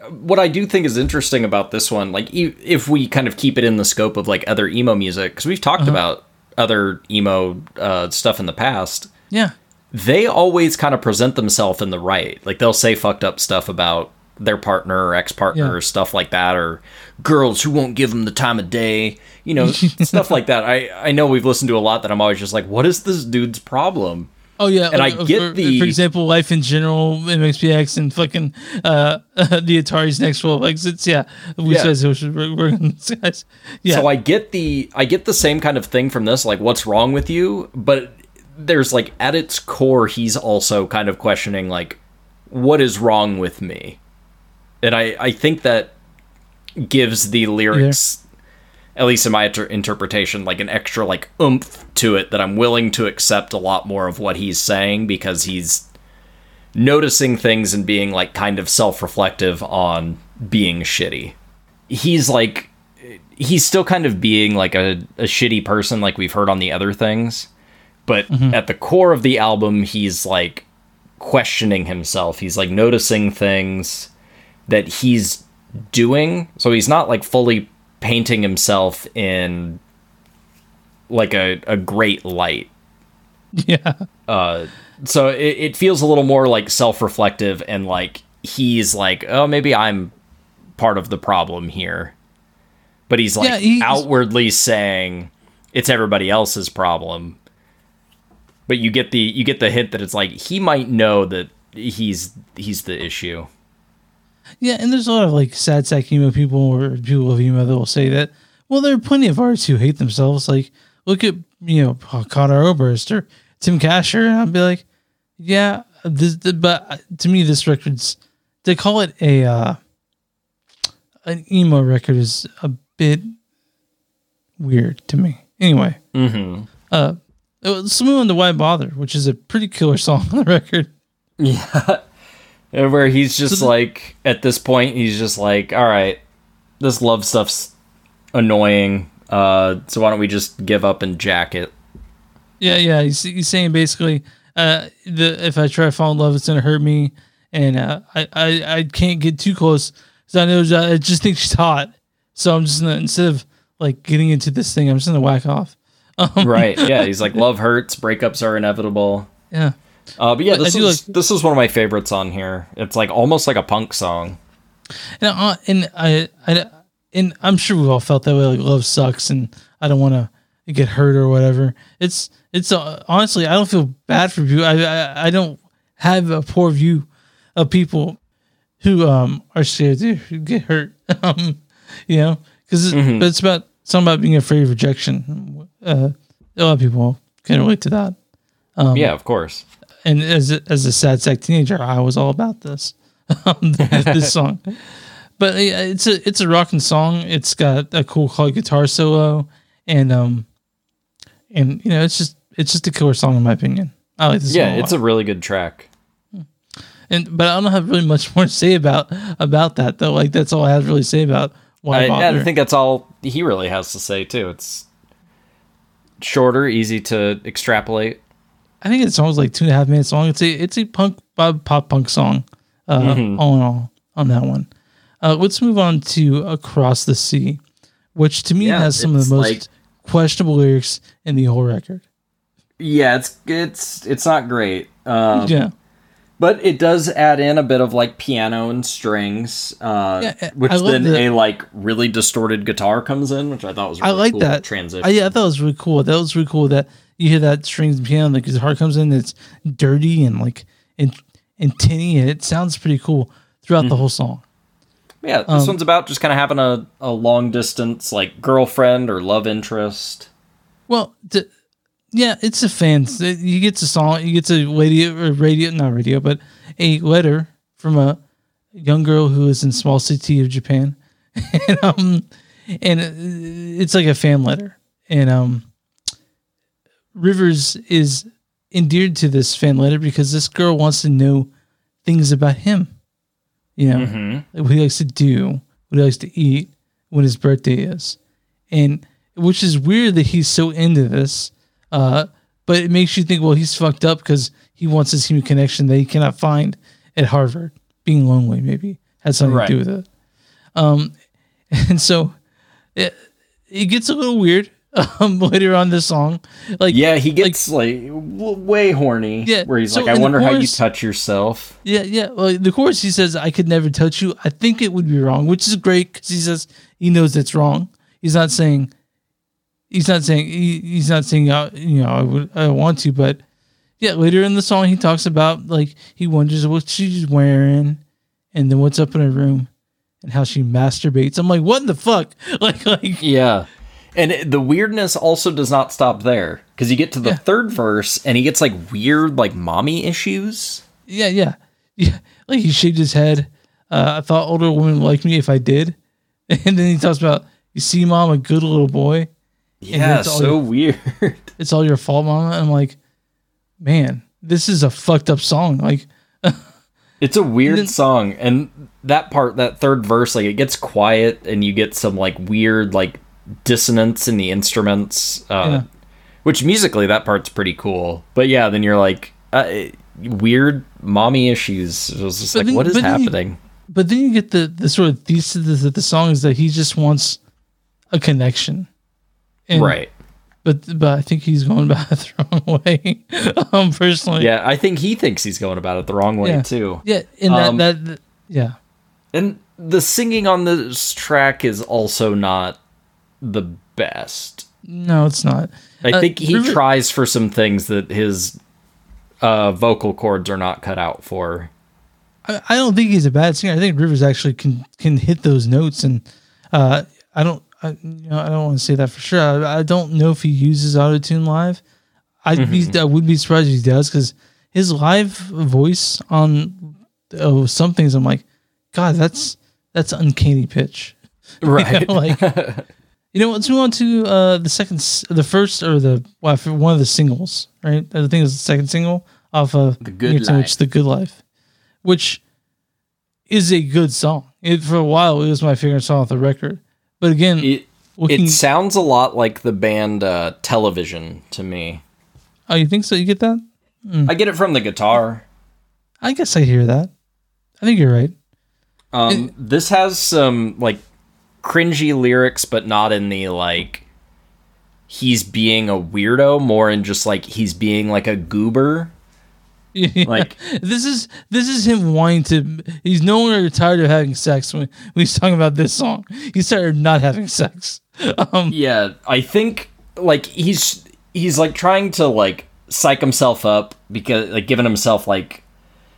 S2: what I do think is interesting about this one, like e- if we kind of keep it in the scope of like other emo music, because we've talked about other emo uh, stuff in the past,
S1: yeah,
S2: they always kind of present themselves in the right. Like they'll say fucked up stuff about their partner or ex partner
S1: Yeah.
S2: or stuff like that, or girls who won't give them the time of day, you know, [laughs] stuff like that. I I know we've listened to a lot that I'm always just like, what is this dude's problem?
S1: oh yeah.
S2: And I get
S1: for,
S2: the-
S1: for example, life in general, MXPX, and fucking uh, [laughs] the Ataris next 12 exits. Yeah, we
S2: Yeah.
S1: we should work work on this guys. Yeah,
S2: So I get the I get the same kind of thing from this, like what's wrong with you, but there's like at its core he's also kind of questioning like what is wrong with me. And I I think that gives the lyrics at least in my inter- interpretation like an extra like oomph to it that I'm willing to accept a lot more of what he's saying because he's noticing things and being like kind of self-reflective on being shitty. He's like he's still kind of being like a, a shitty person like we've heard on the other things but mm-hmm. at the core of the album he's like questioning himself. He's like noticing things that he's doing. So he's not like fully painting himself in like a, a great light.
S1: Yeah,
S2: uh so it, it feels a little more like self-reflective and like he's like oh maybe i'm part of the problem here. But he's like
S1: Yeah, he's-
S2: outwardly saying it's everybody else's problem. But you get the you get the hint that it's like he might know that he's he's the issue
S1: Yeah, and there's a lot of like sad sack emo people or people of emo that will say that. Well, there are plenty of artists who hate themselves. Like, look at you know Conor Oberst or Tim Kasher, and I'd be like, yeah, this. The, but to me, this record's to call it a uh, an emo record is a bit weird to me. Anyway,
S2: mm-hmm
S1: uh, let's move on to Why Bother, which is a pretty killer song on the record.
S2: yeah where he's just
S1: the-
S2: like at this point he's just like all right this love stuff's annoying uh so why don't we just give up and jack it
S1: Yeah, yeah. He's, he's saying basically, uh, the if I try to fall in love, it's gonna hurt me, and uh, I, I I can't get too close because I know I just think she's hot. So I'm just gonna instead of like getting into this thing, I'm just gonna whack off. [laughs] Um,
S2: right yeah he's like [laughs] love hurts breakups are inevitable
S1: Yeah.
S2: Uh but yeah this is
S1: like-
S2: this is one of my favorites on here it's like almost like a punk song
S1: And I, and I, I and I'm sure we've all felt that way. Like love sucks, and I don't want to get hurt or whatever. It's it's uh, honestly, I don't feel bad for you. I, I I don't have a poor view of people who um are scared to get hurt. [laughs] Um, you know, because but it's about something about being afraid of rejection. Uh, a lot of people can relate to that. Um,
S2: yeah of course
S1: and as a, as a sad sack teenager, I was all about this [laughs] um, this [laughs] song. but it's a it's a rocking song. It's got a cool colored guitar solo, and um, and you know it's just it's just a killer song in my opinion. I like this.
S2: Yeah,
S1: song a
S2: it's a really good track.
S1: and but I don't have really much [laughs] more to say about about that though. Like that's all I have to really say about why
S2: I,
S1: bother.
S2: I think that's all he really has to say too. It's shorter, easy to extrapolate.
S1: I think the song's like two and a half minutes long. It's a it's a punk pop, pop punk song. Uh,
S2: Mm-hmm.
S1: All in all, on that one. Uh, let's move on to Across the Sea, which to me
S2: Yeah,
S1: has some of the most
S2: like-
S1: questionable lyrics in the whole record.
S2: Yeah, it's it's it's not great. Um,
S1: yeah,
S2: But it does add in a bit of like piano and strings, uh,
S1: Yeah,
S2: which then
S1: the-
S2: a like really distorted guitar comes in, which I thought was
S1: I like
S2: cool
S1: that
S2: transition.
S1: I, yeah, I thought it was really cool. That was really cool that you hear that strings and piano, because the heart comes in, it's dirty and like and and tinny, and it sounds pretty cool throughout
S2: Mm-hmm.
S1: the whole song.
S2: yeah,
S1: um,
S2: this one's about just kind of having a, a long distance like girlfriend or love interest.
S1: Well, yeah, it's a fan. You get the song, you get a radio, or radio, not radio, but a letter from a young girl who is in small city of Japan, [laughs] and um, and it's like a fan letter, and um, Rivers is endeared to this fan letter because this girl wants to know things about him. You know, like what he likes to do, what he likes to eat, when his birthday is, and which is weird that he's so into this. Uh, but it makes you think, well, he's fucked up because he wants this human connection that he cannot find at Harvard. Being lonely, maybe has something
S2: Right.
S1: to do with it. Um, [laughs] and so it, it gets a little weird um, [laughs] later on this song. Like,
S2: Yeah, he gets like, w- way horny.
S1: Yeah,
S2: where he's
S1: so
S2: like, I wonder how you touch yourself.
S1: Yeah, yeah. Well, the chorus he says, "I could never touch you." I think it would be wrong, which is great because he says he knows it's wrong. He's not saying, he's not saying, he, he's not saying, uh, you know, I would, I want to, but yeah. Later in the song, he talks about like he wonders what she's wearing, and then what's up in her room, and how she masturbates. I'm like, what the fuck? [laughs] Like, like,
S2: Yeah. And the weirdness also does not stop there because you get to the
S1: Yeah.
S2: third verse and he gets like weird, like mommy issues.
S1: yeah, yeah, yeah. Like he shaved his head. Uh, I thought older women would like me if I did, [laughs] and then he talks about, you see, mom, a good little boy.
S2: Yeah, so weird. [laughs]
S1: it's all your fault, mama. And I'm like, man, this is a fucked up song. Like, [laughs]
S2: It's a weird
S1: then-
S2: song, and that part, that third verse, like it gets quiet, and you get some like weird like dissonance in the instruments, uh,
S1: Yeah.
S2: which musically that part's pretty cool. But yeah, then you're like uh, weird mommy issues. It was just
S1: But
S2: like,
S1: then-
S2: what is
S1: then you-
S2: happening?
S1: but then you get the the sort of thesis that the song is that he just wants a connection, and,
S2: right?
S1: But but I think he's going about it [laughs] the wrong way. um, personally,
S2: Yeah, I think he thinks he's going about it the wrong way
S1: Yeah.
S2: too.
S1: yeah, and that,
S2: Um,
S1: that that yeah,
S2: And the singing on this track is also not the best.
S1: no, it's not.
S2: I
S1: Uh,
S2: think he
S1: River-
S2: tries for some things that his uh, vocal cords are not cut out for.
S1: I, I don't think he's a bad singer. I think Rivers actually can can hit those notes, and uh, I don't, I, you know, I don't want to say that for sure. I, I don't know if he uses auto tune live. I'd be, I would be surprised if he does because his live voice on oh some things, I'm like, God, that's that's uncanny pitch.
S2: Right. [laughs]
S1: You know, like, [laughs] you know, let's move on to uh, the second, the first, or the well, one of the singles, right? I think it's the second single off of
S2: The Good
S1: to Which
S2: Life.
S1: the Good Life, which is a good song. It for a while it was my favorite song off the record, but again,
S2: It,
S1: looking,
S2: it sounds a lot like the band uh, Television to me.
S1: oh, you think so? You get that?
S2: I get it from the guitar.
S1: I guess I hear that. I think you're right.
S2: Um, this has some like cringy lyrics, but not in the like he's being a weirdo, more in just like he's being like a goober. [laughs] Like-
S1: this is this is him wanting to. He's no longer tired of having sex when, when he's talking about this song. He's tired of not having [laughs] sex. Um,
S2: Yeah, I think like he's he's like trying to like psych himself up because like giving himself like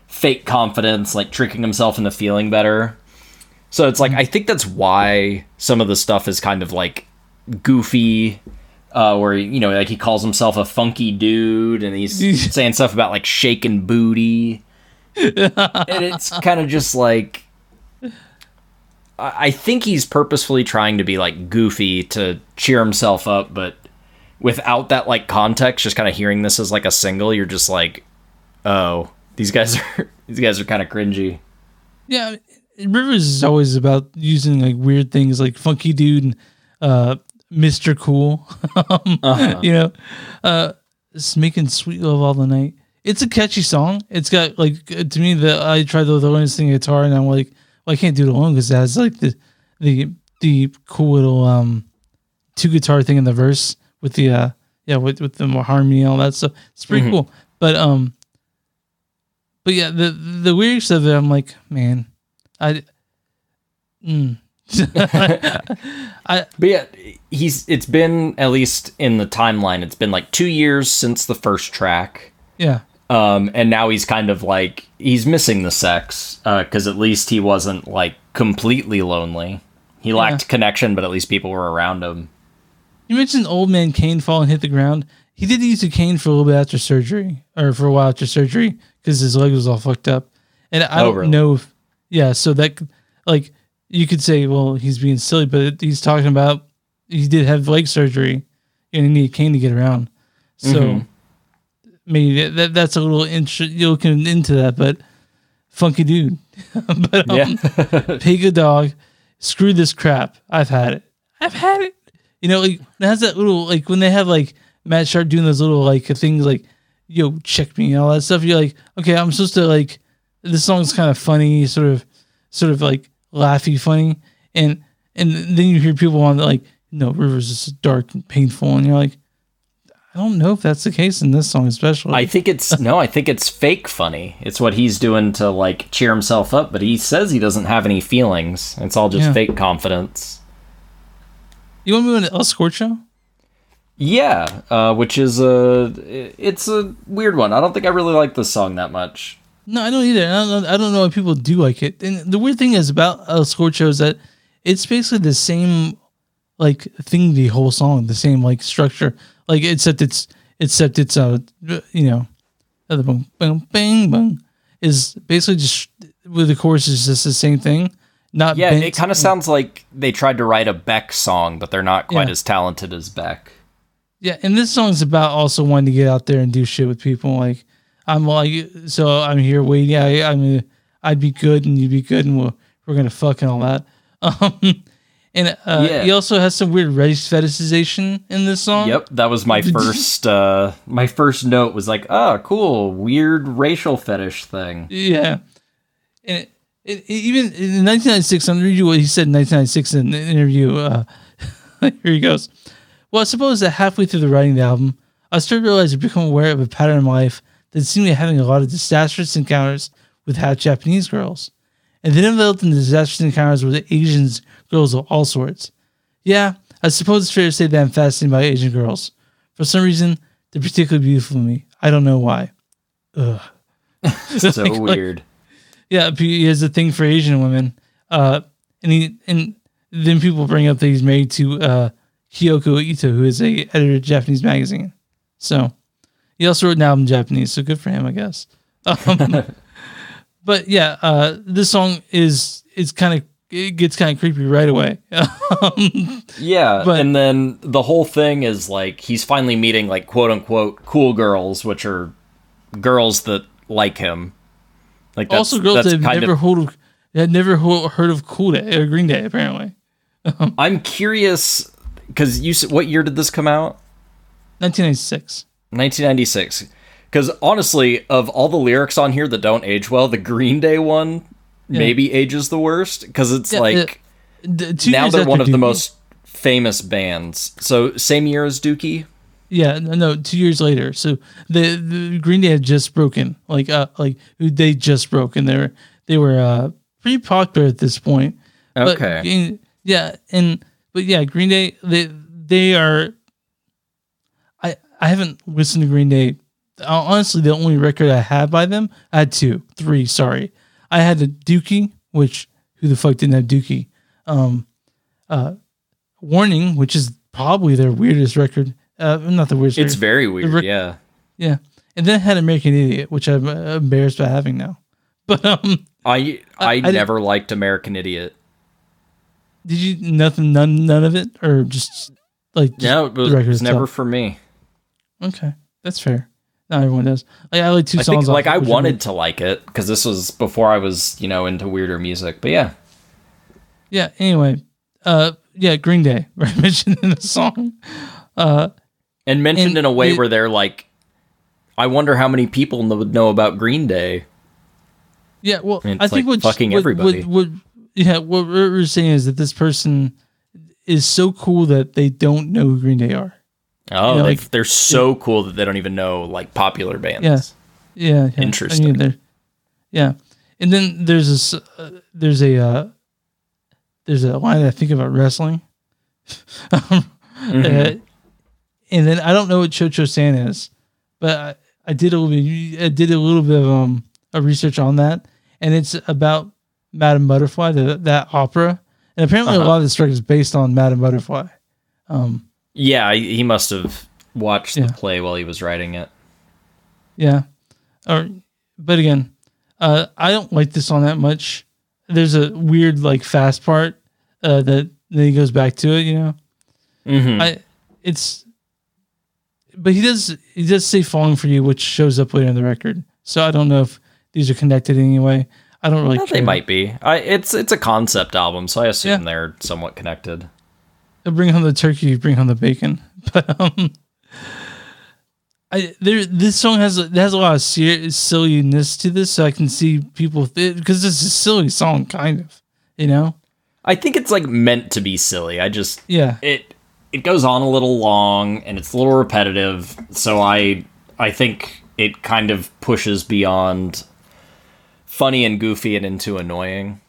S2: fake confidence, like tricking himself into feeling better. So it's like I think that's why some of the stuff is kind of like goofy uh where you know like he calls himself a funky dude and he's [laughs] saying stuff about like shaking booty. and it's kind of just like I I think he's purposefully trying to be like goofy to cheer himself up, but without that like context, just kind of hearing this as like a single, you're just like, oh, these guys [laughs] are these guys are kind of cringy.
S1: Yeah, Rivers is always about using like weird things like Funky Dude and uh, Mr. Cool. um, [laughs] You know, uh, it's making sweet love all the night. It's a catchy song. It's got like to me the I tried to learn this thing guitar and I'm like, well, I can't do it alone because it has like the the the cool little um two guitar thing in the verse with the uh yeah with with the harmony and all that stuff. It's pretty cool. But um but yeah, the the lyrics of it, I'm like, man, I, mm. [laughs] I
S2: But yeah, he's it's been at least in the timeline, it's been like two years since the first track.
S1: yeah,
S2: Um, and now he's kind of like he's missing the sex because at least he wasn't like completely lonely. He lacked connection, but at least people were around him.
S1: you mentioned old man Kane fall and hit the ground. He did use a cane for a little bit after surgery, or for a while after surgery, because his leg was all fucked up. And I
S2: Oh,
S1: don't
S2: really?
S1: know if, yeah, so that, like, you could say, well, he's being silly, but he's talking about he did have leg surgery and he needed a cane to get around. So
S2: Mm-hmm.
S1: maybe that, that that's a little intro, you're looking into that, but funky dude. [laughs] but um,
S2: Yeah. [laughs]
S1: pig a dog, screw this crap. I've had it. I've had it. You know, like it has that little like when they have like Matt Sharp doing those little like things like, yo, check me and all that stuff. You're like, okay, I'm supposed to like this song's kind of funny, sort of sort of like laughy funny. And and then you hear people on like, no, Rivers is dark and painful, and you're like, I don't know if that's the case in this song especially.
S2: I think it's no, I think it's fake funny. It's what he's doing to like cheer himself up, but he says he doesn't have any feelings. It's all just
S1: Yeah.
S2: fake confidence.
S1: you want me to El Scorcho?
S2: Yeah, uh, which is a it's a weird one. I don't think I really like this song that much.
S1: No, I don't either. I don't know. I don't know why people do like it. And the weird thing is about El Scorcho is that it's basically the same like thing the whole song, the same like structure. Like except it's except it's uh you know other boom boom bang bang is basically just with the chorus is just the same thing. Not
S2: Yeah,
S1: bent-
S2: it kind of sounds like they tried to write a Beck song, but they're not quite
S1: Yeah.
S2: as talented as Beck.
S1: Yeah, and this song's about also wanting to get out there and do shit with people. Like I'm like, so I'm here waiting. Yeah, I, mean, I'd be good and you'd be good, and we're we're gonna fuck and all that. [laughs] Um, and uh,
S2: Yeah.
S1: he also has some weird race fetishization in this song.
S2: Yep, that was my [laughs] first uh my first note was like, "Ah, cool, weird racial fetish thing."
S1: Yeah, and it, it, even in 1996, I'm gonna read you what he said in 1996 in an interview. Uh, [laughs] here he goes. Well, I suppose that halfway through the writing of the album, I started to realize I'd become aware of a pattern in my life that seemed to be having a lot of disastrous encounters with half Japanese girls, and then involved in disastrous encounters with Asians girls of all sorts. Yeah, I suppose it's fair to say that I'm fascinated by Asian girls. For some reason, they're particularly beautiful to me. I don't know why. Ugh. [laughs]
S2: so [laughs]
S1: Like-
S2: weird.
S1: Yeah, he has a thing for Asian women. Uh, and he and then people bring up that he's married to uh, Kyoko Ito, who is a editor of Japanese magazine. So he also wrote an album in Japanese, so good for him, I guess. [laughs] Um, but yeah, uh, this song is is kind of it gets kind of creepy right away. [laughs]
S2: Yeah,
S1: But-
S2: and then the whole thing is like he's finally meeting like quote unquote cool girls, which are girls that like him. Like that's,
S1: also, girls
S2: that's
S1: that have never
S2: of.
S1: heard of had never heard of Cool Day or Green Day, apparently. [laughs]
S2: I'm curious because you what year did this come out?
S1: 1996.
S2: 1996. Because honestly, of all the lyrics on here that don't age well, the Green Day one maybe ages the worst because it's
S1: Yeah,
S2: like
S1: The- two
S2: now they're one of the most famous bands. So same year as Dookie.
S1: Yeah, no, two years later. So the, the Green Day had just broken, like, uh, like they just broke, and they were they were uh pretty popular at this point.
S2: Okay.
S1: and- yeah, and but yeah, Green Day they they are. I I haven't listened to Green Day. Uh, Honestly, the only record I had by them, I had two, three. Sorry, I had the Dookie, which who the fuck didn't have Dookie? Um, uh, Warning, which is probably their weirdest record. Uh, not the weirdest.
S2: It's
S1: record.
S2: very weird.
S1: rec-
S2: yeah.
S1: Yeah, and then I had American Idiot, which I'm uh, embarrassed by having now. [laughs] But um,
S2: I I,
S1: I didn't-
S2: never liked American Idiot.
S1: did you nothing none none of it or just like just
S2: No, it was,
S1: the
S2: it
S1: record
S2: was never for me.
S1: Okay that's fair not everyone does like i like two
S2: I
S1: songs
S2: think like I wanted to like it because this was before I was you know into weirder music. But yeah,
S1: yeah anyway uh yeah green day [laughs] right mentioned in the song uh
S2: and mentioned
S1: And
S2: in a way
S1: it-
S2: where they're like, I wonder how many people would know about Green Day.
S1: yeah well i
S2: it's
S1: think
S2: like
S1: what
S2: fucking
S1: what,
S2: everybody.
S1: what, what yeah what we're saying is that this person is so cool that they don't know who green day are
S2: Oh,
S1: You know, like-
S2: they're so cool that they don't even know like popular bands.
S1: Yeah. Yeah, yeah.
S2: Interesting.
S1: I mean, yeah, and then there's this. Uh, there's a. Uh, there's a line that I think about wrestling. [laughs] um,
S2: Mhm.
S1: uh, and then I don't know what Cio-Cio San is, but I, I did a little bit. I did a little bit of um of research on that, and it's about Madame Butterfly, the, that opera, and apparently a
S2: Uh-huh.
S1: lot of this record is based on Madame Butterfly. Um,
S2: Yeah, he must have watched
S1: Yeah.
S2: the play while he was writing it.
S1: Yeah. Or but again, uh I don't like this song that much. There's a weird like fast part uh that then he goes back to it, you know.
S2: hmm
S1: I it's but he does he does say falling for you, which shows up later in the record. So I don't know if these are connected in any way. I don't really care.
S2: they might be. I, it's it's a concept album, so I assume
S1: Yeah.
S2: they're somewhat connected.
S1: Bring home the turkey, bring home the bacon. [laughs] But um I there this song has has a lot of ser- silliness to this, so I can see people because it's a silly song, kind of, you know.
S2: I think it's like meant to be silly. I just
S1: Yeah,
S2: it it goes on a little long and it's a little repetitive, so I I think it kind of pushes beyond funny and goofy and into annoying.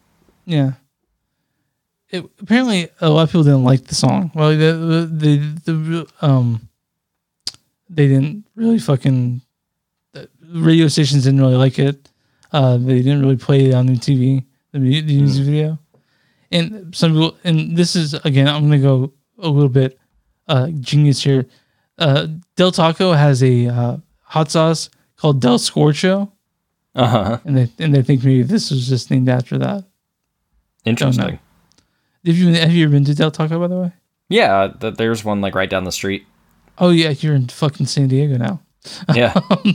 S1: yeah. It, apparently, a lot of people didn't like the song. Well, the the the, the um, they didn't really fucking. The radio stations didn't really like it. Uh, they didn't really play it on the TV, the, mu- the music video. And some people, and this is again, I'm gonna go a little bit uh, genius here. Uh, Del Taco has a uh, hot sauce called Del Scorcho,
S2: Uh huh.
S1: and they and they think maybe this was just named after that.
S2: Interesting.
S1: Have you have you ever been to Del Taco by the way?
S2: Yeah, th- there's one like right down the street.
S1: Oh yeah, you're in fucking San Diego now.
S2: Yeah. [laughs]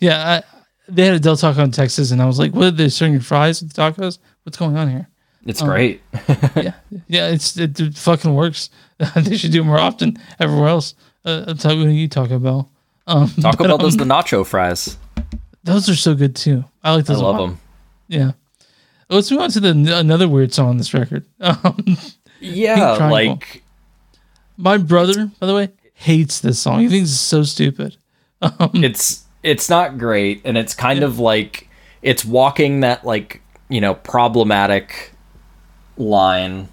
S1: Yeah, I, they had a Del Taco in Texas, and I was like, "What? Are They're serving fries with tacos? What's going on here?"
S2: It's great. [laughs]
S1: yeah, yeah, it's it, it fucking works. [laughs] they should do it more often everywhere else. Uh, I'll tell you you Taco Bell. Um,
S2: Taco
S1: but,
S2: Bell does
S1: um,
S2: the nacho fries.
S1: Those are so good too. I like
S2: I
S1: those. a
S2: love
S1: lot.
S2: them.
S1: Yeah. Let's move on to the another weird song on this record. [laughs] Um,
S2: Yeah, like
S1: my brother, by the way, hates this song. He thinks it's so stupid. [laughs]
S2: it's it's not great and it's kind of like it's walking that like, you know, problematic line.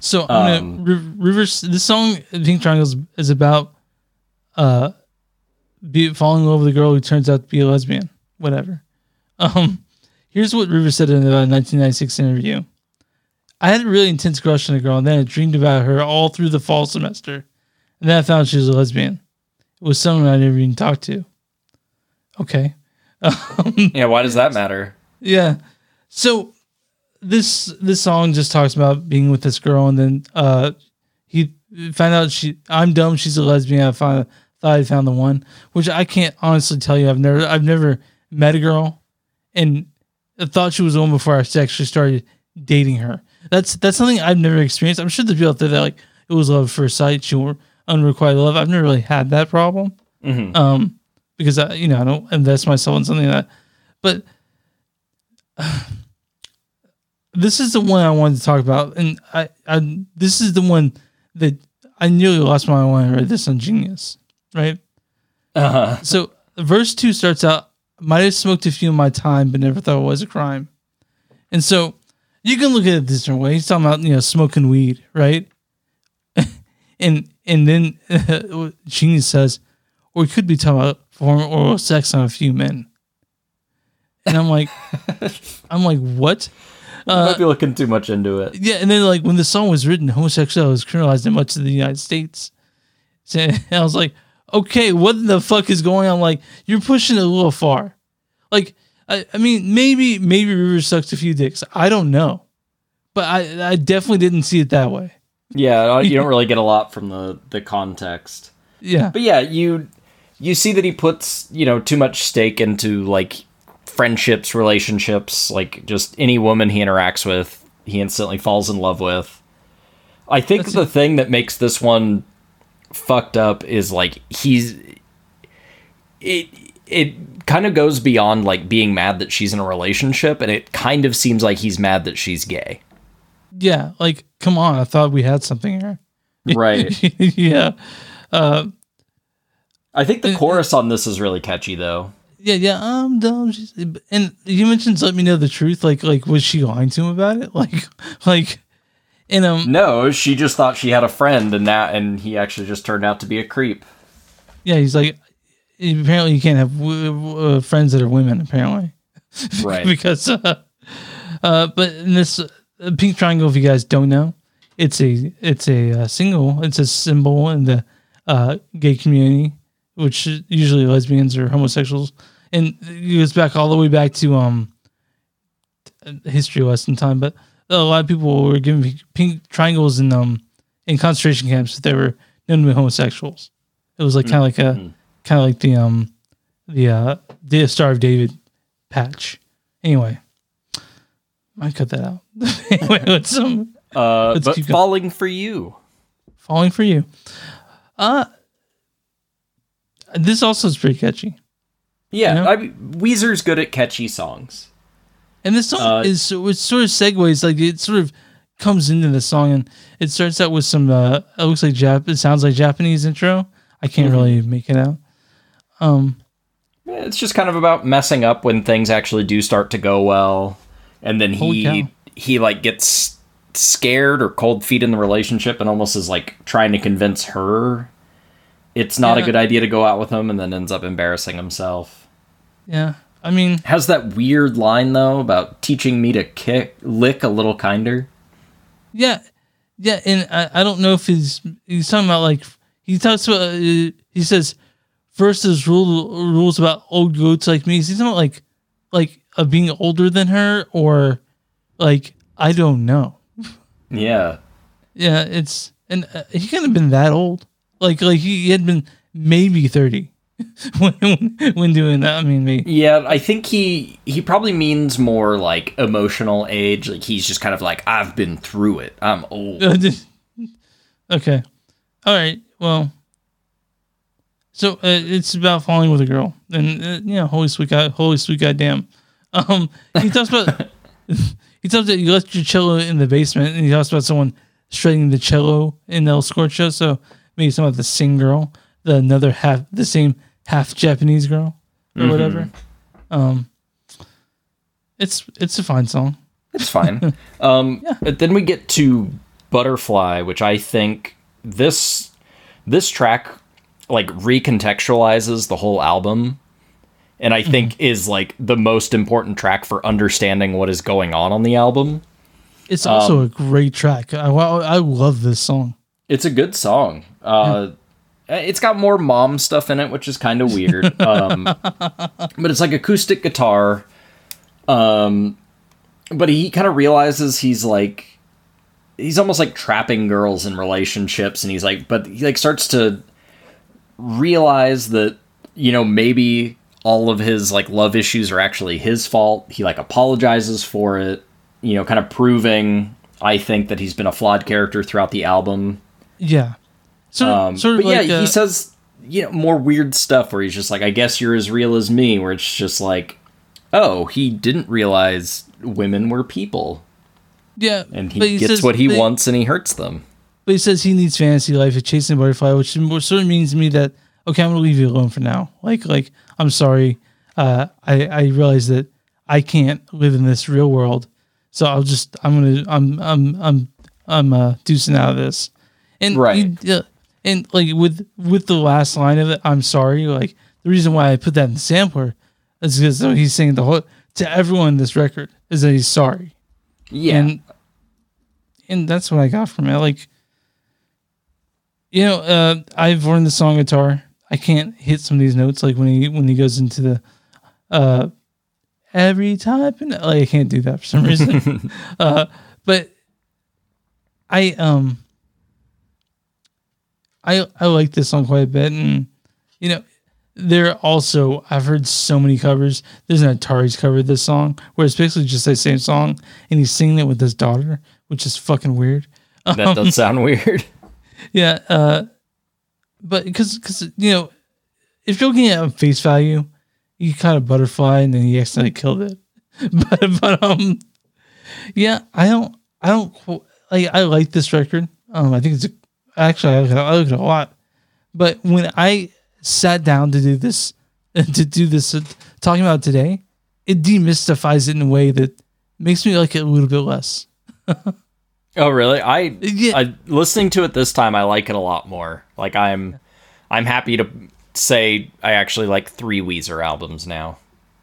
S1: So I'm
S2: Um,
S1: gonna re- reverse this song. Pink Triangles is about uh, be falling in love with a girl who turns out to be a lesbian. Whatever. Um, here's what Rivers said in a 1996 interview. I had a really intense crush on a girl, and then I dreamed about her all through the fall semester, and then I found she was a lesbian. It was someone I never even talked to. Okay. [laughs]
S2: Yeah, why does that matter?
S1: Yeah. So this this song just talks about being with this girl, and then uh, he found out she I'm dumb. She's a lesbian. I found thought I found the one, which I can't honestly tell you. I've never I've never met a girl, and I thought she was the one before I actually started dating her. That's that's something I've never experienced. I'm sure there's people out there that like it was love at first sight, she were unrequited love. I've never really had that problem
S2: Mhm.
S1: um, because I, you know, I don't invest myself in something that, but [sighs] this is the one I wanted to talk about, and I, I, this is the one that I nearly lost my mind when I read this on Genius, right?
S2: Uh-huh.
S1: So verse two starts out, might have smoked a few in my time, but never thought it was a crime. And so you can look at it this different way. He's talking about, you know, smoking weed, right? [laughs] and and then [laughs] Genius says, or he could be talking about performing oral sex on a few men. And I'm like, [laughs] I'm like, what?
S2: Might be looking too much into it.
S1: Yeah, and then like when the song was written, homosexuality was criminalized in much of the United States. So and I was like, okay, what the fuck is going on? Like, you're pushing it a little far. Like, I, I mean, maybe maybe Rivers sucks a few dicks. I don't know, but I I definitely didn't see it that way.
S2: Yeah, uh, you don't [laughs] really get a lot from the the context.
S1: Yeah,
S2: But yeah, you you see that he puts, you know, too much stake into like friendships, relationships, like just any woman he interacts with, he instantly falls in love with. I think
S1: That's
S2: the thing that makes this one fucked up is like he's it it kind of goes beyond like being mad that she's in a relationship and it kind of seems like he's mad that she's gay.
S1: yeah. Like, come on, I thought we had something here. [laughs]
S2: Right.
S1: yeah, uh,
S2: I think the uh, chorus on this is really catchy though.
S1: yeah, yeah. I'm dumb. And you mentioned let me know the truth. Like, like was she lying to him about it? [laughs] Like, like,
S2: No, she just thought she had a friend, and that, and he actually just turned out to be a creep.
S1: yeah. He's like, apparently you can't have w- w- uh, friends that are women. Apparently, [laughs]
S2: Right.
S1: because uh, uh but in this uh, pink triangle if you guys don't know it's a it's a uh, single it's a symbol in the uh gay community which usually lesbians or homosexuals and it goes back all the way back to um history lesson time but a lot of people were given pink- pink triangles in um in concentration camps if they were known to be homosexuals it was like kind of like a kind of like the um the uh the star of david patch anyway I cut that out. [laughs] anyway, [laughs] let's um,
S2: Uh,
S1: Let's
S2: but
S1: keep going.
S2: falling for you.
S1: falling for you. Uh this also is pretty catchy,
S2: Yeah,
S1: You know?
S2: I mean, Weezer's good at catchy songs.
S1: And this song
S2: Uh,
S1: is so it sort of segues like it sort of comes into the song, and it starts out with some. uh It looks like Jap. It sounds like Japanese intro. I can't really make it out. Um,
S2: It's just kind of about messing up when things actually do start to go well, and then he he like gets scared or cold feet in the relationship, and almost is like trying to convince her it's not
S1: Yeah.
S2: a good idea to go out with him, and then ends up embarrassing himself.
S1: yeah. I mean,
S2: Has that weird line though about teaching me to kick lick a little kinder.
S1: Yeah, yeah, and I, I don't know if he's he's talking about like he talks about uh, he says there's rule rules about old goats like me. Is he talking about like like uh, being older than her or like I don't know.
S2: Yeah.
S1: Yeah, it's and uh, he couldn't have been that old. Like like he, he had been maybe thirty [laughs] when, when doing that. I mean, maybe
S2: Yeah, I think he he probably means more like emotional age. Like he's just kind of like I've been through it. I'm old. [laughs]
S1: okay, all right. Well, so uh, it's about falling with a girl, and uh, you know, holy sweet god, holy sweet goddamn. Um, he [laughs] talks about he talks about you left your cello in the basement, and he talks about someone shredding the cello in El Scorcho. So maybe some of the sing girl, the another half, the same half Japanese girl or whatever. Um, it's it's a fine song.
S2: It's fine. [laughs] um, But then we get to Butterfly, which I think this this track like recontextualizes the whole album, and I think is like the most important track for understanding what is going on on the album.
S1: It's also a great track. I, I I love this song.
S2: It's a good song. Uh, It's got more mom stuff in it, which is kind of weird. [laughs] Um, but it's like acoustic guitar. Um, but he kind of realizes he's like, he's almost like trapping girls in relationships, and he's like, but he like starts to realize that you know maybe all of his like love issues are actually his fault. He like apologizes for it, you know, kind of proving I think that he's been a flawed character throughout the album.
S1: Yeah. Sort of,
S2: Um,
S1: sort of
S2: but
S1: like
S2: yeah,
S1: uh,
S2: he says you know more weird stuff where he's just like, I guess you're as real as me. Where it's just like, oh, he didn't realize women were people,
S1: yeah,
S2: and he
S1: but
S2: gets
S1: says-
S2: what he
S1: but-
S2: wants and he hurts them.
S1: But he says he needs fantasy life of chasing a butterfly, which sort of means to me that okay, I'm gonna leave you alone for now. Like, like I'm sorry. Uh, I I realize that I can't live in this real world, so I'll just I'm gonna I'm I'm I'm I'm uh, deucing out of this. And
S2: Right.
S1: he- uh, and like with with the last line of it, I'm sorry. Like the reason why I put that in the sampler is because he's saying the whole to everyone in this record is that he's sorry.
S2: Yeah,
S1: And and that's what I got from it. Like, you know, uh, I've learned the song guitar. I can't hit some of these notes like when he when he goes into the uh every and like I can't do that for some reason. [laughs] uh, but I um I I like this song quite a bit and you know there also I've heard so many covers. There's an Atari's cover of this song where it's basically just the same song and he's singing it with his daughter, which is fucking weird.
S2: That does sound [laughs] weird.
S1: Yeah, uh but because because you know if you're looking at face value, you kind of butterfly and then he accidentally killed it. [laughs] but but um yeah, I don't I don't like I like this record. Um I think it's a, actually I like, it, I like it a lot. But when I sat down to do this [laughs] to do this uh, talking about today, it demystifies it in a way that makes me like it a little bit less. [laughs]
S2: Oh, really? I,
S1: Yeah.
S2: I listening to it this time. I like it a lot more. Like I'm, I'm happy to say I actually like three Weezer albums now.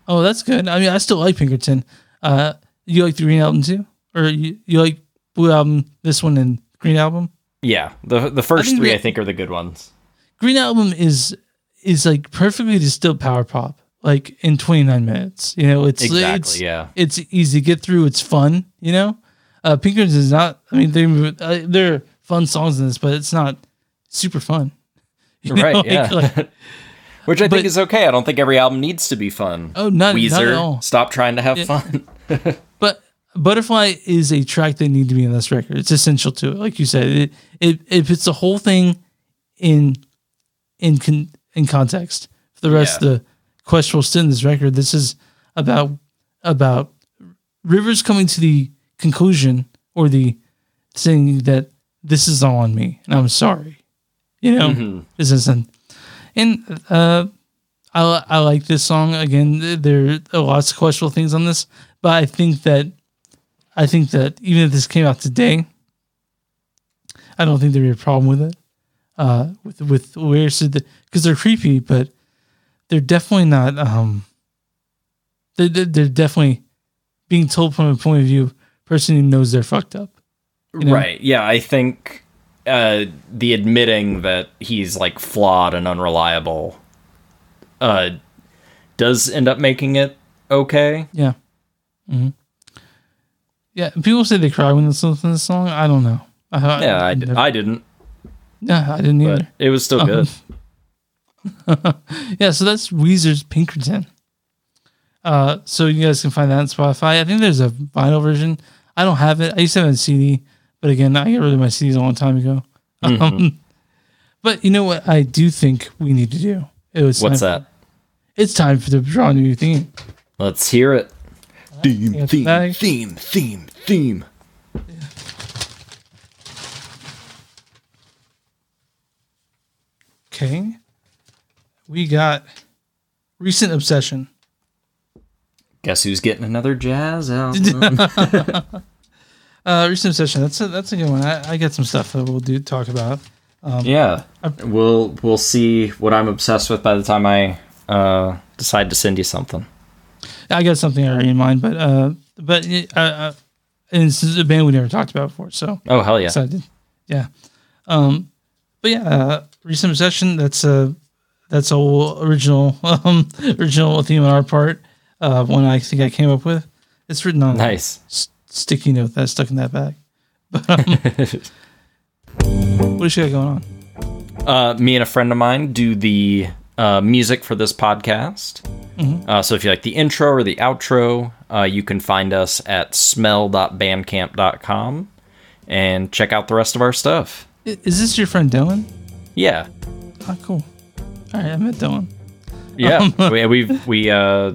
S1: Oh, that's good. I mean, I still like Pinkerton. Uh, you like the Green Album too, or you, you like Blue Album, this one, and Green Album?
S2: Yeah, the the first
S1: think
S2: three I think are the good ones.
S1: Green Album is is like perfectly distilled power pop, like in 29 minutes. You know, it's
S2: Exactly,
S1: it's,
S2: yeah.
S1: It's easy to get through. It's fun. You know, uh, is not. I mean, they uh, they're fun songs in this, but it's not super fun. [laughs] You know,
S2: Right?
S1: like-
S2: yeah.
S1: like- [laughs]
S2: Which I
S1: but-
S2: think is okay. I don't think every album needs to be fun.
S1: Oh, not- not at all.
S2: stop trying to have fun. [laughs]
S1: But Butterfly is a track that need to be on this record. It's essential to it. Like you said, it it, it puts the whole thing in in con, in context. For the rest
S2: Yeah.
S1: of the questionable sit in this record, this is about about Rivers coming to the conclusion or the saying that this is all on me and I'm sorry. You know, this isn't. And uh, I I like this song again. There are lots of questionable things on this, but I think that I think that even if this came out today, I don't think there'd be a problem with it. Uh, with with lyrics because they're creepy, but they're definitely not. Um, they're, they're definitely being told from a point of view of person who knows they're fucked up. know?
S2: Right. Yeah, I think uh, the admitting that he's like flawed and unreliable uh, does end up making it okay.
S1: Yeah. hmm Yeah. People say they cry when they listen to this song. I don't know. I,
S2: Yeah, I,
S1: never-
S2: I didn't,
S1: yeah, I didn't either.
S2: it was still good. [laughs]
S1: Yeah, so that's Weezer's Pinkerton. Uh, so you guys can find that on Spotify. I think there's a vinyl version. I don't have it. I used to have a CD, but again, I got rid of my CDs a long time ago.
S2: Mm-hmm.
S1: Um, [laughs] but you know what? I do think we need to do. It was
S2: What's that?
S1: It's time for the draw new theme.
S2: Let's hear it.
S1: You got the bag?
S2: theme, theme, theme.
S1: Okay, we got recent obsession.
S2: Guess who's getting another jazz album? [laughs]
S1: Uh, recent obsession. That's a that's a good one. I, I got some stuff that we'll do talk about.
S2: yeah, we'll we'll see what I'm obsessed with by the time I uh, decide to send you something.
S1: I got something already in mind, but uh, but uh, uh, and this is a band we never talked about before, so
S2: Oh hell yeah!
S1: excited. Yeah. Um, but yeah, uh, recent obsession. That's a that's a whole original [laughs] um original theme on our part. Uh, one I think I came up with. It's written on a
S2: Nice.
S1: s- sticky note that's stuck in that bag. [laughs] But um, what is you got going on?
S2: Uh, me and a friend of mine do the uh, music for this podcast. Uh, so if you like the intro or the outro, uh, you can find us at smell.bandcamp.com and check out the rest of our stuff.
S1: Is this your friend Dylan?
S2: Yeah.
S1: Oh, cool. All right, I met Dylan.
S2: Yeah. we, we've, we, uh,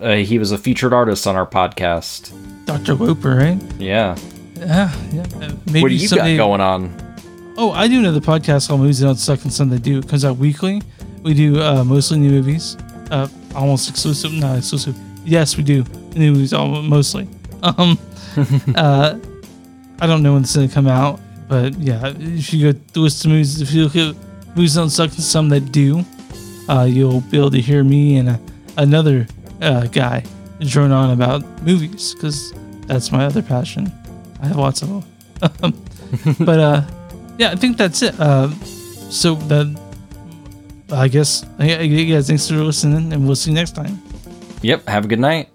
S2: uh, he was a featured artist on our podcast.
S1: Dr. Loper, right?
S2: Yeah.
S1: Yeah, yeah. Uh, maybe
S2: What do you
S1: someday-
S2: got going on?
S1: Oh, I do another podcast called Movies That Don't Suck and Some That Do. It comes out weekly. We do uh, mostly new movies. Uh, almost exclusive, not exclusive. Yes, we do new movies, all, mostly. Um, [laughs] uh, I don't know when it's going to come out, but yeah, if you go to list of movies, if you look at Movies That Don't Suck and Some That Do, uh, you'll be able to hear me and uh, another uh, guy drone on about movies because that's my other passion. I have lots of them. [laughs] but uh, yeah, I think that's it. Uh, so then, I guess, I, you guys, thanks for listening, and we'll see you next time.
S2: Yep. Have a good night.